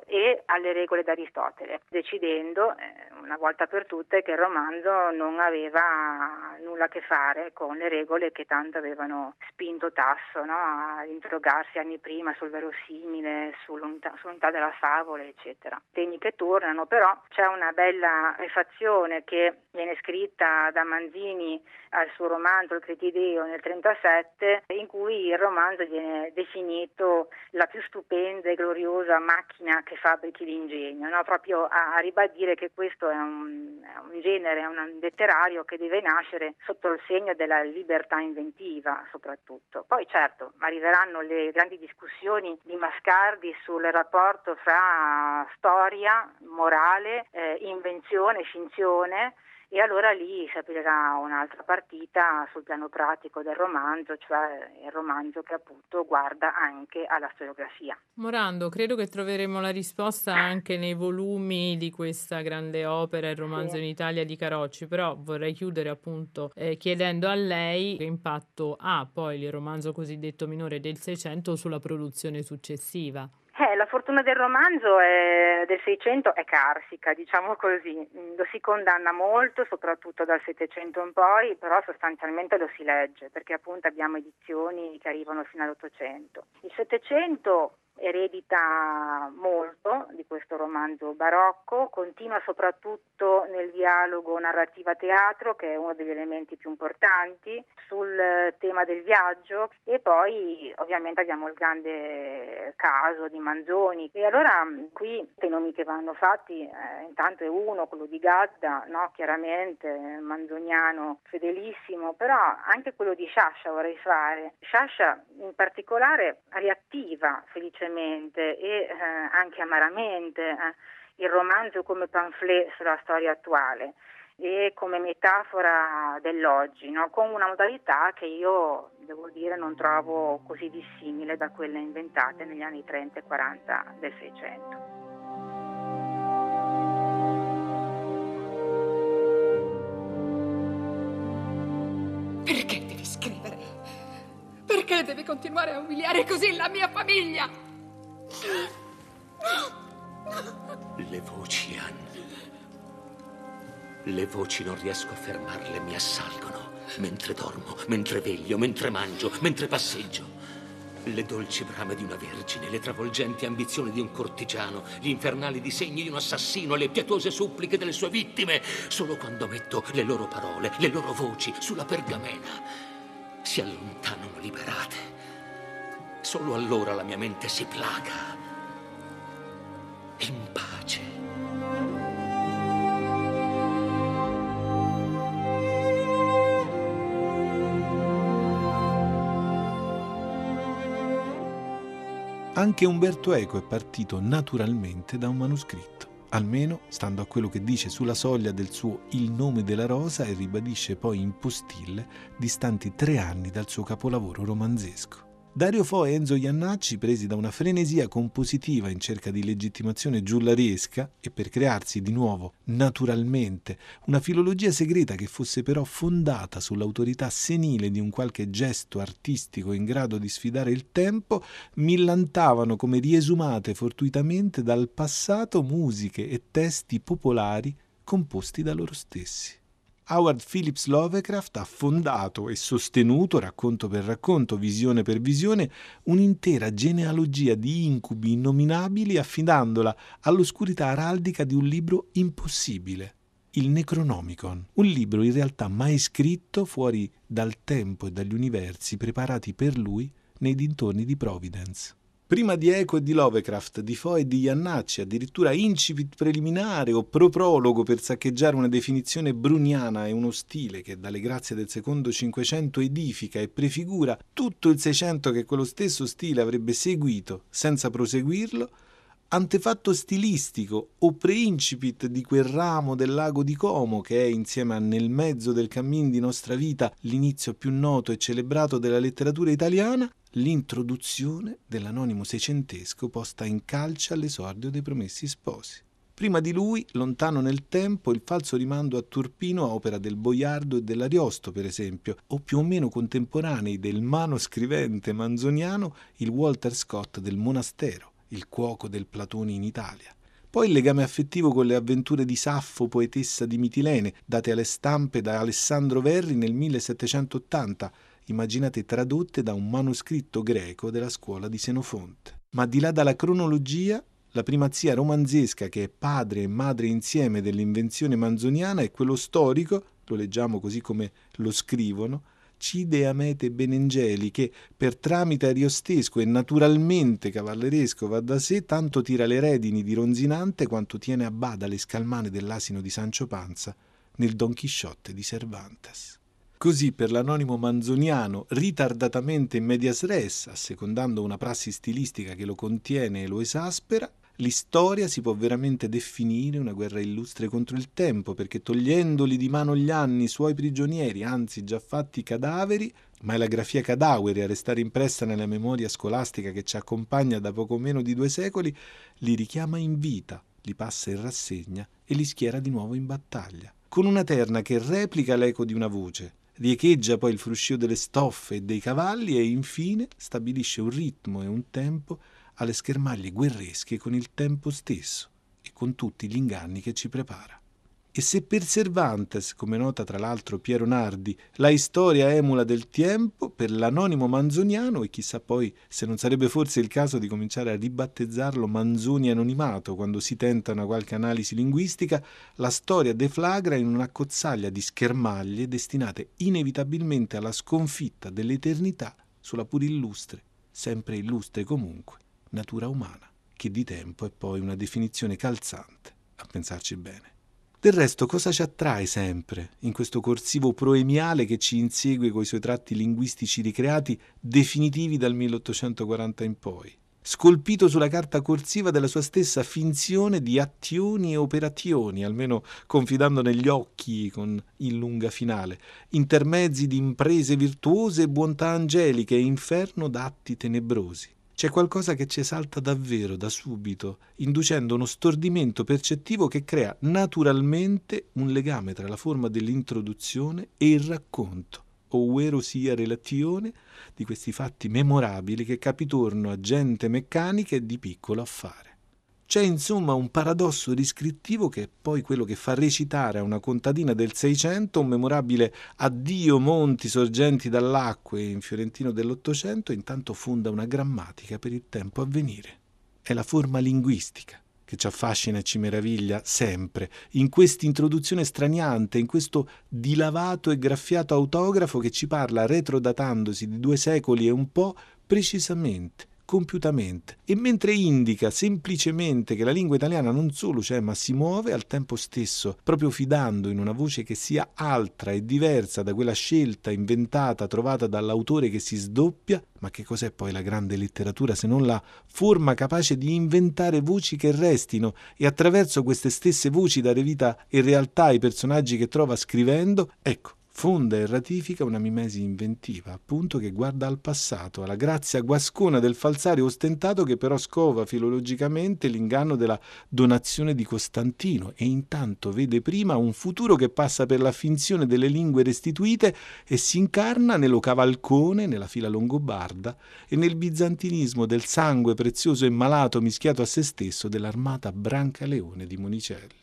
e alle regole d'Aristotele, decidendo, eh, una volta per tutte che il romanzo non aveva nulla a che fare con le regole che tanto avevano spinto Tasso no? a interrogarsi anni prima sul verosimile, sull'unità, sull'unità della favola, eccetera. Temi che tornano, però c'è una bella refazione che viene scritta da Manzini al suo romanzo Il Cretideo nel 1937, in cui il romanzo viene definito la più stupenda e gloriosa macchina che fabbrichi l'ingegno, no? proprio a, a, ribadire che questo è un, è un genere, è un letterario che deve nascere sotto il segno della libertà inventiva soprattutto. Poi certo arriveranno le grandi discussioni di Mascardi sul rapporto fra storia, morale, eh, invenzione, finzione e allora lì si aprirà un'altra partita sul piano pratico del romanzo, cioè il romanzo che appunto guarda anche alla storiografia. Morando, credo che troveremo la risposta anche nei volumi di questa grande opera, il romanzo sì. in Italia di Carocci, però vorrei chiudere appunto eh, chiedendo a lei che impatto ha poi il romanzo cosiddetto minore del Seicento sulla produzione successiva. Eh, la fortuna del romanzo è, del Seicento è carsica, diciamo così, mm, lo si condanna molto, soprattutto dal Settecento in poi, però sostanzialmente lo si legge, perché appunto abbiamo edizioni che arrivano fino all'Ottocento. Il Settecento eredita molto di questo romanzo barocco, continua soprattutto nel dialogo narrativa-teatro, che è uno degli elementi più importanti, sul tema del viaggio e poi ovviamente abbiamo il grande caso di Manzoni. E allora qui i nomi che vanno fatti, eh, intanto è uno, quello di Gadda, no? chiaramente manzoniano fedelissimo, però anche quello di Sciascia vorrei fare. Sciascia in particolare riattiva felicemente velocemente e eh, anche amaramente eh, il romanzo come pamphlet sulla storia attuale e come metafora dell'oggi, no? con una modalità che io devo dire non trovo così dissimile da quelle inventate negli anni 30 e 40 del Seicento. Perché devi scrivere? Perché devi continuare a umiliare così la mia famiglia? Le voci, Anne. Le voci non riesco a fermarle, mi assalgono. Mentre dormo, mentre veglio, mentre mangio, mentre passeggio. Le dolci brame di una vergine, le travolgenti ambizioni di un cortigiano, gli infernali disegni di un assassino, le pietose suppliche delle sue vittime. Solo quando metto le loro parole, le loro voci sulla pergamena, si allontanano liberate. Solo allora la mia mente si placa. In pace. Anche Umberto Eco è partito naturalmente da un manoscritto, almeno stando a quello che dice sulla soglia del suo Il nome della rosa e ribadisce poi in postille, distanti tre anni dal suo capolavoro romanzesco. Dario Fo e Enzo Iannacci, presi da una frenesia compositiva in cerca di legittimazione giullariesca e per crearsi di nuovo, naturalmente, una filologia segreta che fosse però fondata sull'autorità senile di un qualche gesto artistico in grado di sfidare il tempo, millantavano come riesumate fortuitamente dal passato musiche e testi popolari composti da loro stessi. Howard Phillips Lovecraft ha fondato e sostenuto, racconto per racconto, visione per visione, un'intera genealogia di incubi innominabili affidandola all'oscurità araldica di un libro impossibile, il Necronomicon, un libro in realtà mai scritto fuori dal tempo e dagli universi preparati per lui nei dintorni di Providence. Prima di Eco e di Lovecraft, di Foe e di Iannacci, addirittura incipit preliminare o proprologo per saccheggiare una definizione bruniana e uno stile che dalle grazie del secondo Cinquecento edifica e prefigura tutto il Seicento che quello stesso stile avrebbe seguito senza proseguirlo, antefatto stilistico o preincipit di quel ramo del lago di Como che è insieme a Nel mezzo del cammin di nostra vita l'inizio più noto e celebrato della letteratura italiana, l'introduzione dell'anonimo seicentesco posta in calce all'esordio dei promessi sposi. Prima di lui, lontano nel tempo, il falso rimando a Turpino a opera del Boiardo e dell'Ariosto, per esempio, o più o meno contemporanei del manoscrivente manzoniano, il Walter Scott del Monastero, il cuoco del Platone in Italia. Poi il legame affettivo con le avventure di Saffo, poetessa di Mitilene, date alle stampe da Alessandro Verri nel 1780, immaginate tradotte da un manoscritto greco della scuola di Senofonte. Ma di là dalla cronologia, la primazia romanzesca che è padre e madre insieme dell'invenzione manzoniana è quello storico, lo leggiamo così come lo scrivono, Cide Amete Benengeli, che per tramite ariostesco e naturalmente cavalleresco va da sé, tanto tira le redini di Ronzinante quanto tiene a bada le scalmane dell'asino di Sancio Panza nel Don Chisciotte di Cervantes. Così per l'anonimo manzoniano, ritardatamente in medias res, assecondando una prassi stilistica che lo contiene e lo esaspera, L'istoria si può veramente definire una guerra illustre contro il tempo, perché togliendoli di mano gli anni suoi prigionieri, anzi già fatti cadaveri, ma è la grafia cadaveri a restare impressa nella memoria scolastica che ci accompagna da poco meno di due secoli, li richiama in vita, li passa in rassegna e li schiera di nuovo in battaglia, con una terna che replica l'eco di una voce, riecheggia poi il fruscio delle stoffe e dei cavalli e infine stabilisce un ritmo e un tempo alle schermaglie guerresche con il tempo stesso e con tutti gli inganni che ci prepara. E se per Cervantes, come nota tra l'altro Piero Nardi, la storia emula del tempo, per l'anonimo manzoniano, e chissà poi se non sarebbe forse il caso di cominciare a ribattezzarlo Manzoni anonimato quando si tenta una qualche analisi linguistica, la storia deflagra in una cozzaglia di schermaglie destinate inevitabilmente alla sconfitta dell'eternità sulla pur illustre, sempre illustre comunque, natura umana, che di tempo è poi una definizione calzante, a pensarci bene. Del resto, cosa ci attrae sempre in questo corsivo proemiale che ci insegue coi suoi tratti linguistici ricreati definitivi dal 1840 in poi? Scolpito sulla carta corsiva della sua stessa finzione di azioni e operazioni, almeno confidando negli occhi con il lunga finale, intermezzi di imprese virtuose e bontà angeliche e inferno d'atti tenebrosi. C'è qualcosa che ci esalta davvero da subito, inducendo uno stordimento percettivo che crea naturalmente un legame tra la forma dell'introduzione e il racconto, ovvero sia relazione di questi fatti memorabili che capitorno a gente meccanica e di piccolo affare. C'è insomma un paradosso riscrittivo che è poi quello che fa recitare a una contadina del Seicento un memorabile Addio monti sorgenti dall'acqua in fiorentino dell'Ottocento e intanto fonda una grammatica per il tempo a venire. È la forma linguistica che ci affascina e ci meraviglia sempre, in questa introduzione straniante, in questo dilavato e graffiato autografo che ci parla retrodatandosi di due secoli e un po' precisamente compiutamente. E mentre indica semplicemente che la lingua italiana non solo c'è ma si muove al tempo stesso proprio fidando in una voce che sia altra e diversa da quella scelta inventata trovata dall'autore che si sdoppia ma che cos'è poi la grande letteratura se non la forma capace di inventare voci che restino? E attraverso queste stesse voci dare vita e realtà ai personaggi che trova scrivendo? Ecco fonda e ratifica una mimesi inventiva, appunto che guarda al passato, alla grazia guascona del falsario ostentato che però scova filologicamente l'inganno della donazione di Costantino e intanto vede prima un futuro che passa per la finzione delle lingue restituite e si incarna nello cavalcone, nella fila longobarda e nel bizantinismo del sangue prezioso e malato mischiato a se stesso dell'armata Brancaleone di Monicelli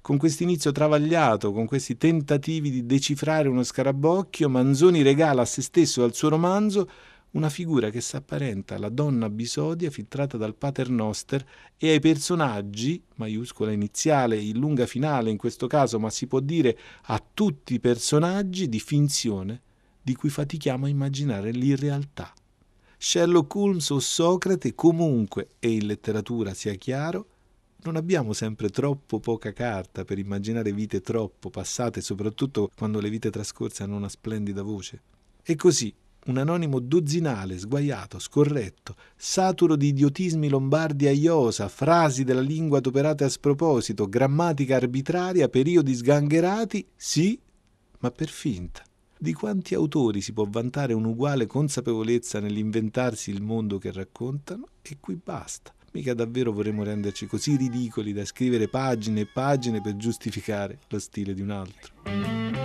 con questo inizio travagliato, con questi tentativi di decifrare uno scarabocchio, Manzoni regala a se stesso e al suo romanzo una figura che s'apparenta alla donna bisodia filtrata dal paternoster e ai personaggi, maiuscola iniziale, in lunga finale in questo caso, ma si può dire a tutti i personaggi di finzione di cui fatichiamo a immaginare l'irrealtà. Sherlock Holmes o Socrate comunque, e in letteratura sia chiaro, non abbiamo sempre troppo poca carta per immaginare vite troppo passate, soprattutto quando le vite trascorse hanno una splendida voce. E così, un anonimo dozzinale, sguaiato, scorretto, saturo di idiotismi lombardi a iosa, frasi della lingua adoperate a sproposito, grammatica arbitraria, periodi sgangherati, sì, ma per finta. Di quanti autori si può vantare un'uguale consapevolezza nell'inventarsi il mondo che raccontano? E qui basta. Mica davvero vorremmo renderci così ridicoli da scrivere pagine e pagine per giustificare lo stile di un altro.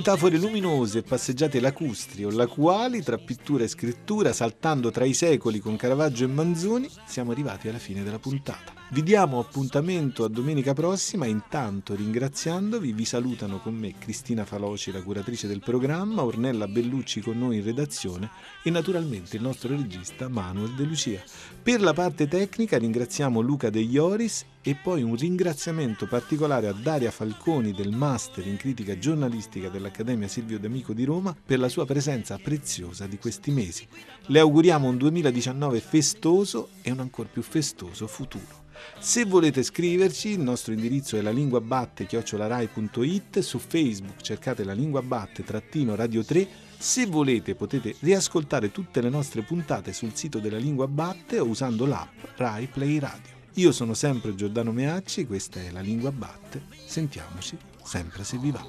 Metafore luminose e passeggiate lacustri o lacuali, tra pittura e scrittura, saltando tra i secoli con Caravaggio e Manzoni, siamo arrivati alla fine della puntata. Vi diamo appuntamento a domenica prossima, intanto ringraziandovi vi salutano con me Cristina Faloci, la curatrice del programma, Ornella Bellucci con noi in redazione e naturalmente il nostro regista Manuel De Lucia. Per la parte tecnica ringraziamo Luca De Ioris e poi un ringraziamento particolare a Daria Falconi del Master in critica giornalistica dell'Accademia Silvio D'Amico di Roma per la sua presenza preziosa di questi mesi. Le auguriamo un 2019 festoso e un ancora più festoso futuro. Se volete scriverci, il nostro indirizzo è la lingua batte chiocciolarai.it, su Facebook cercate la lingua batte radio 3. Se volete potete riascoltare tutte le nostre puntate sul sito della lingua batte o usando l'app Rai Play Radio. Io sono sempre Giordano Meacci, questa è La Lingua Batte, sentiamoci sempre se vi va.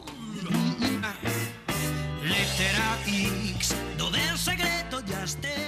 Lettera X, dove il segreto di Astero?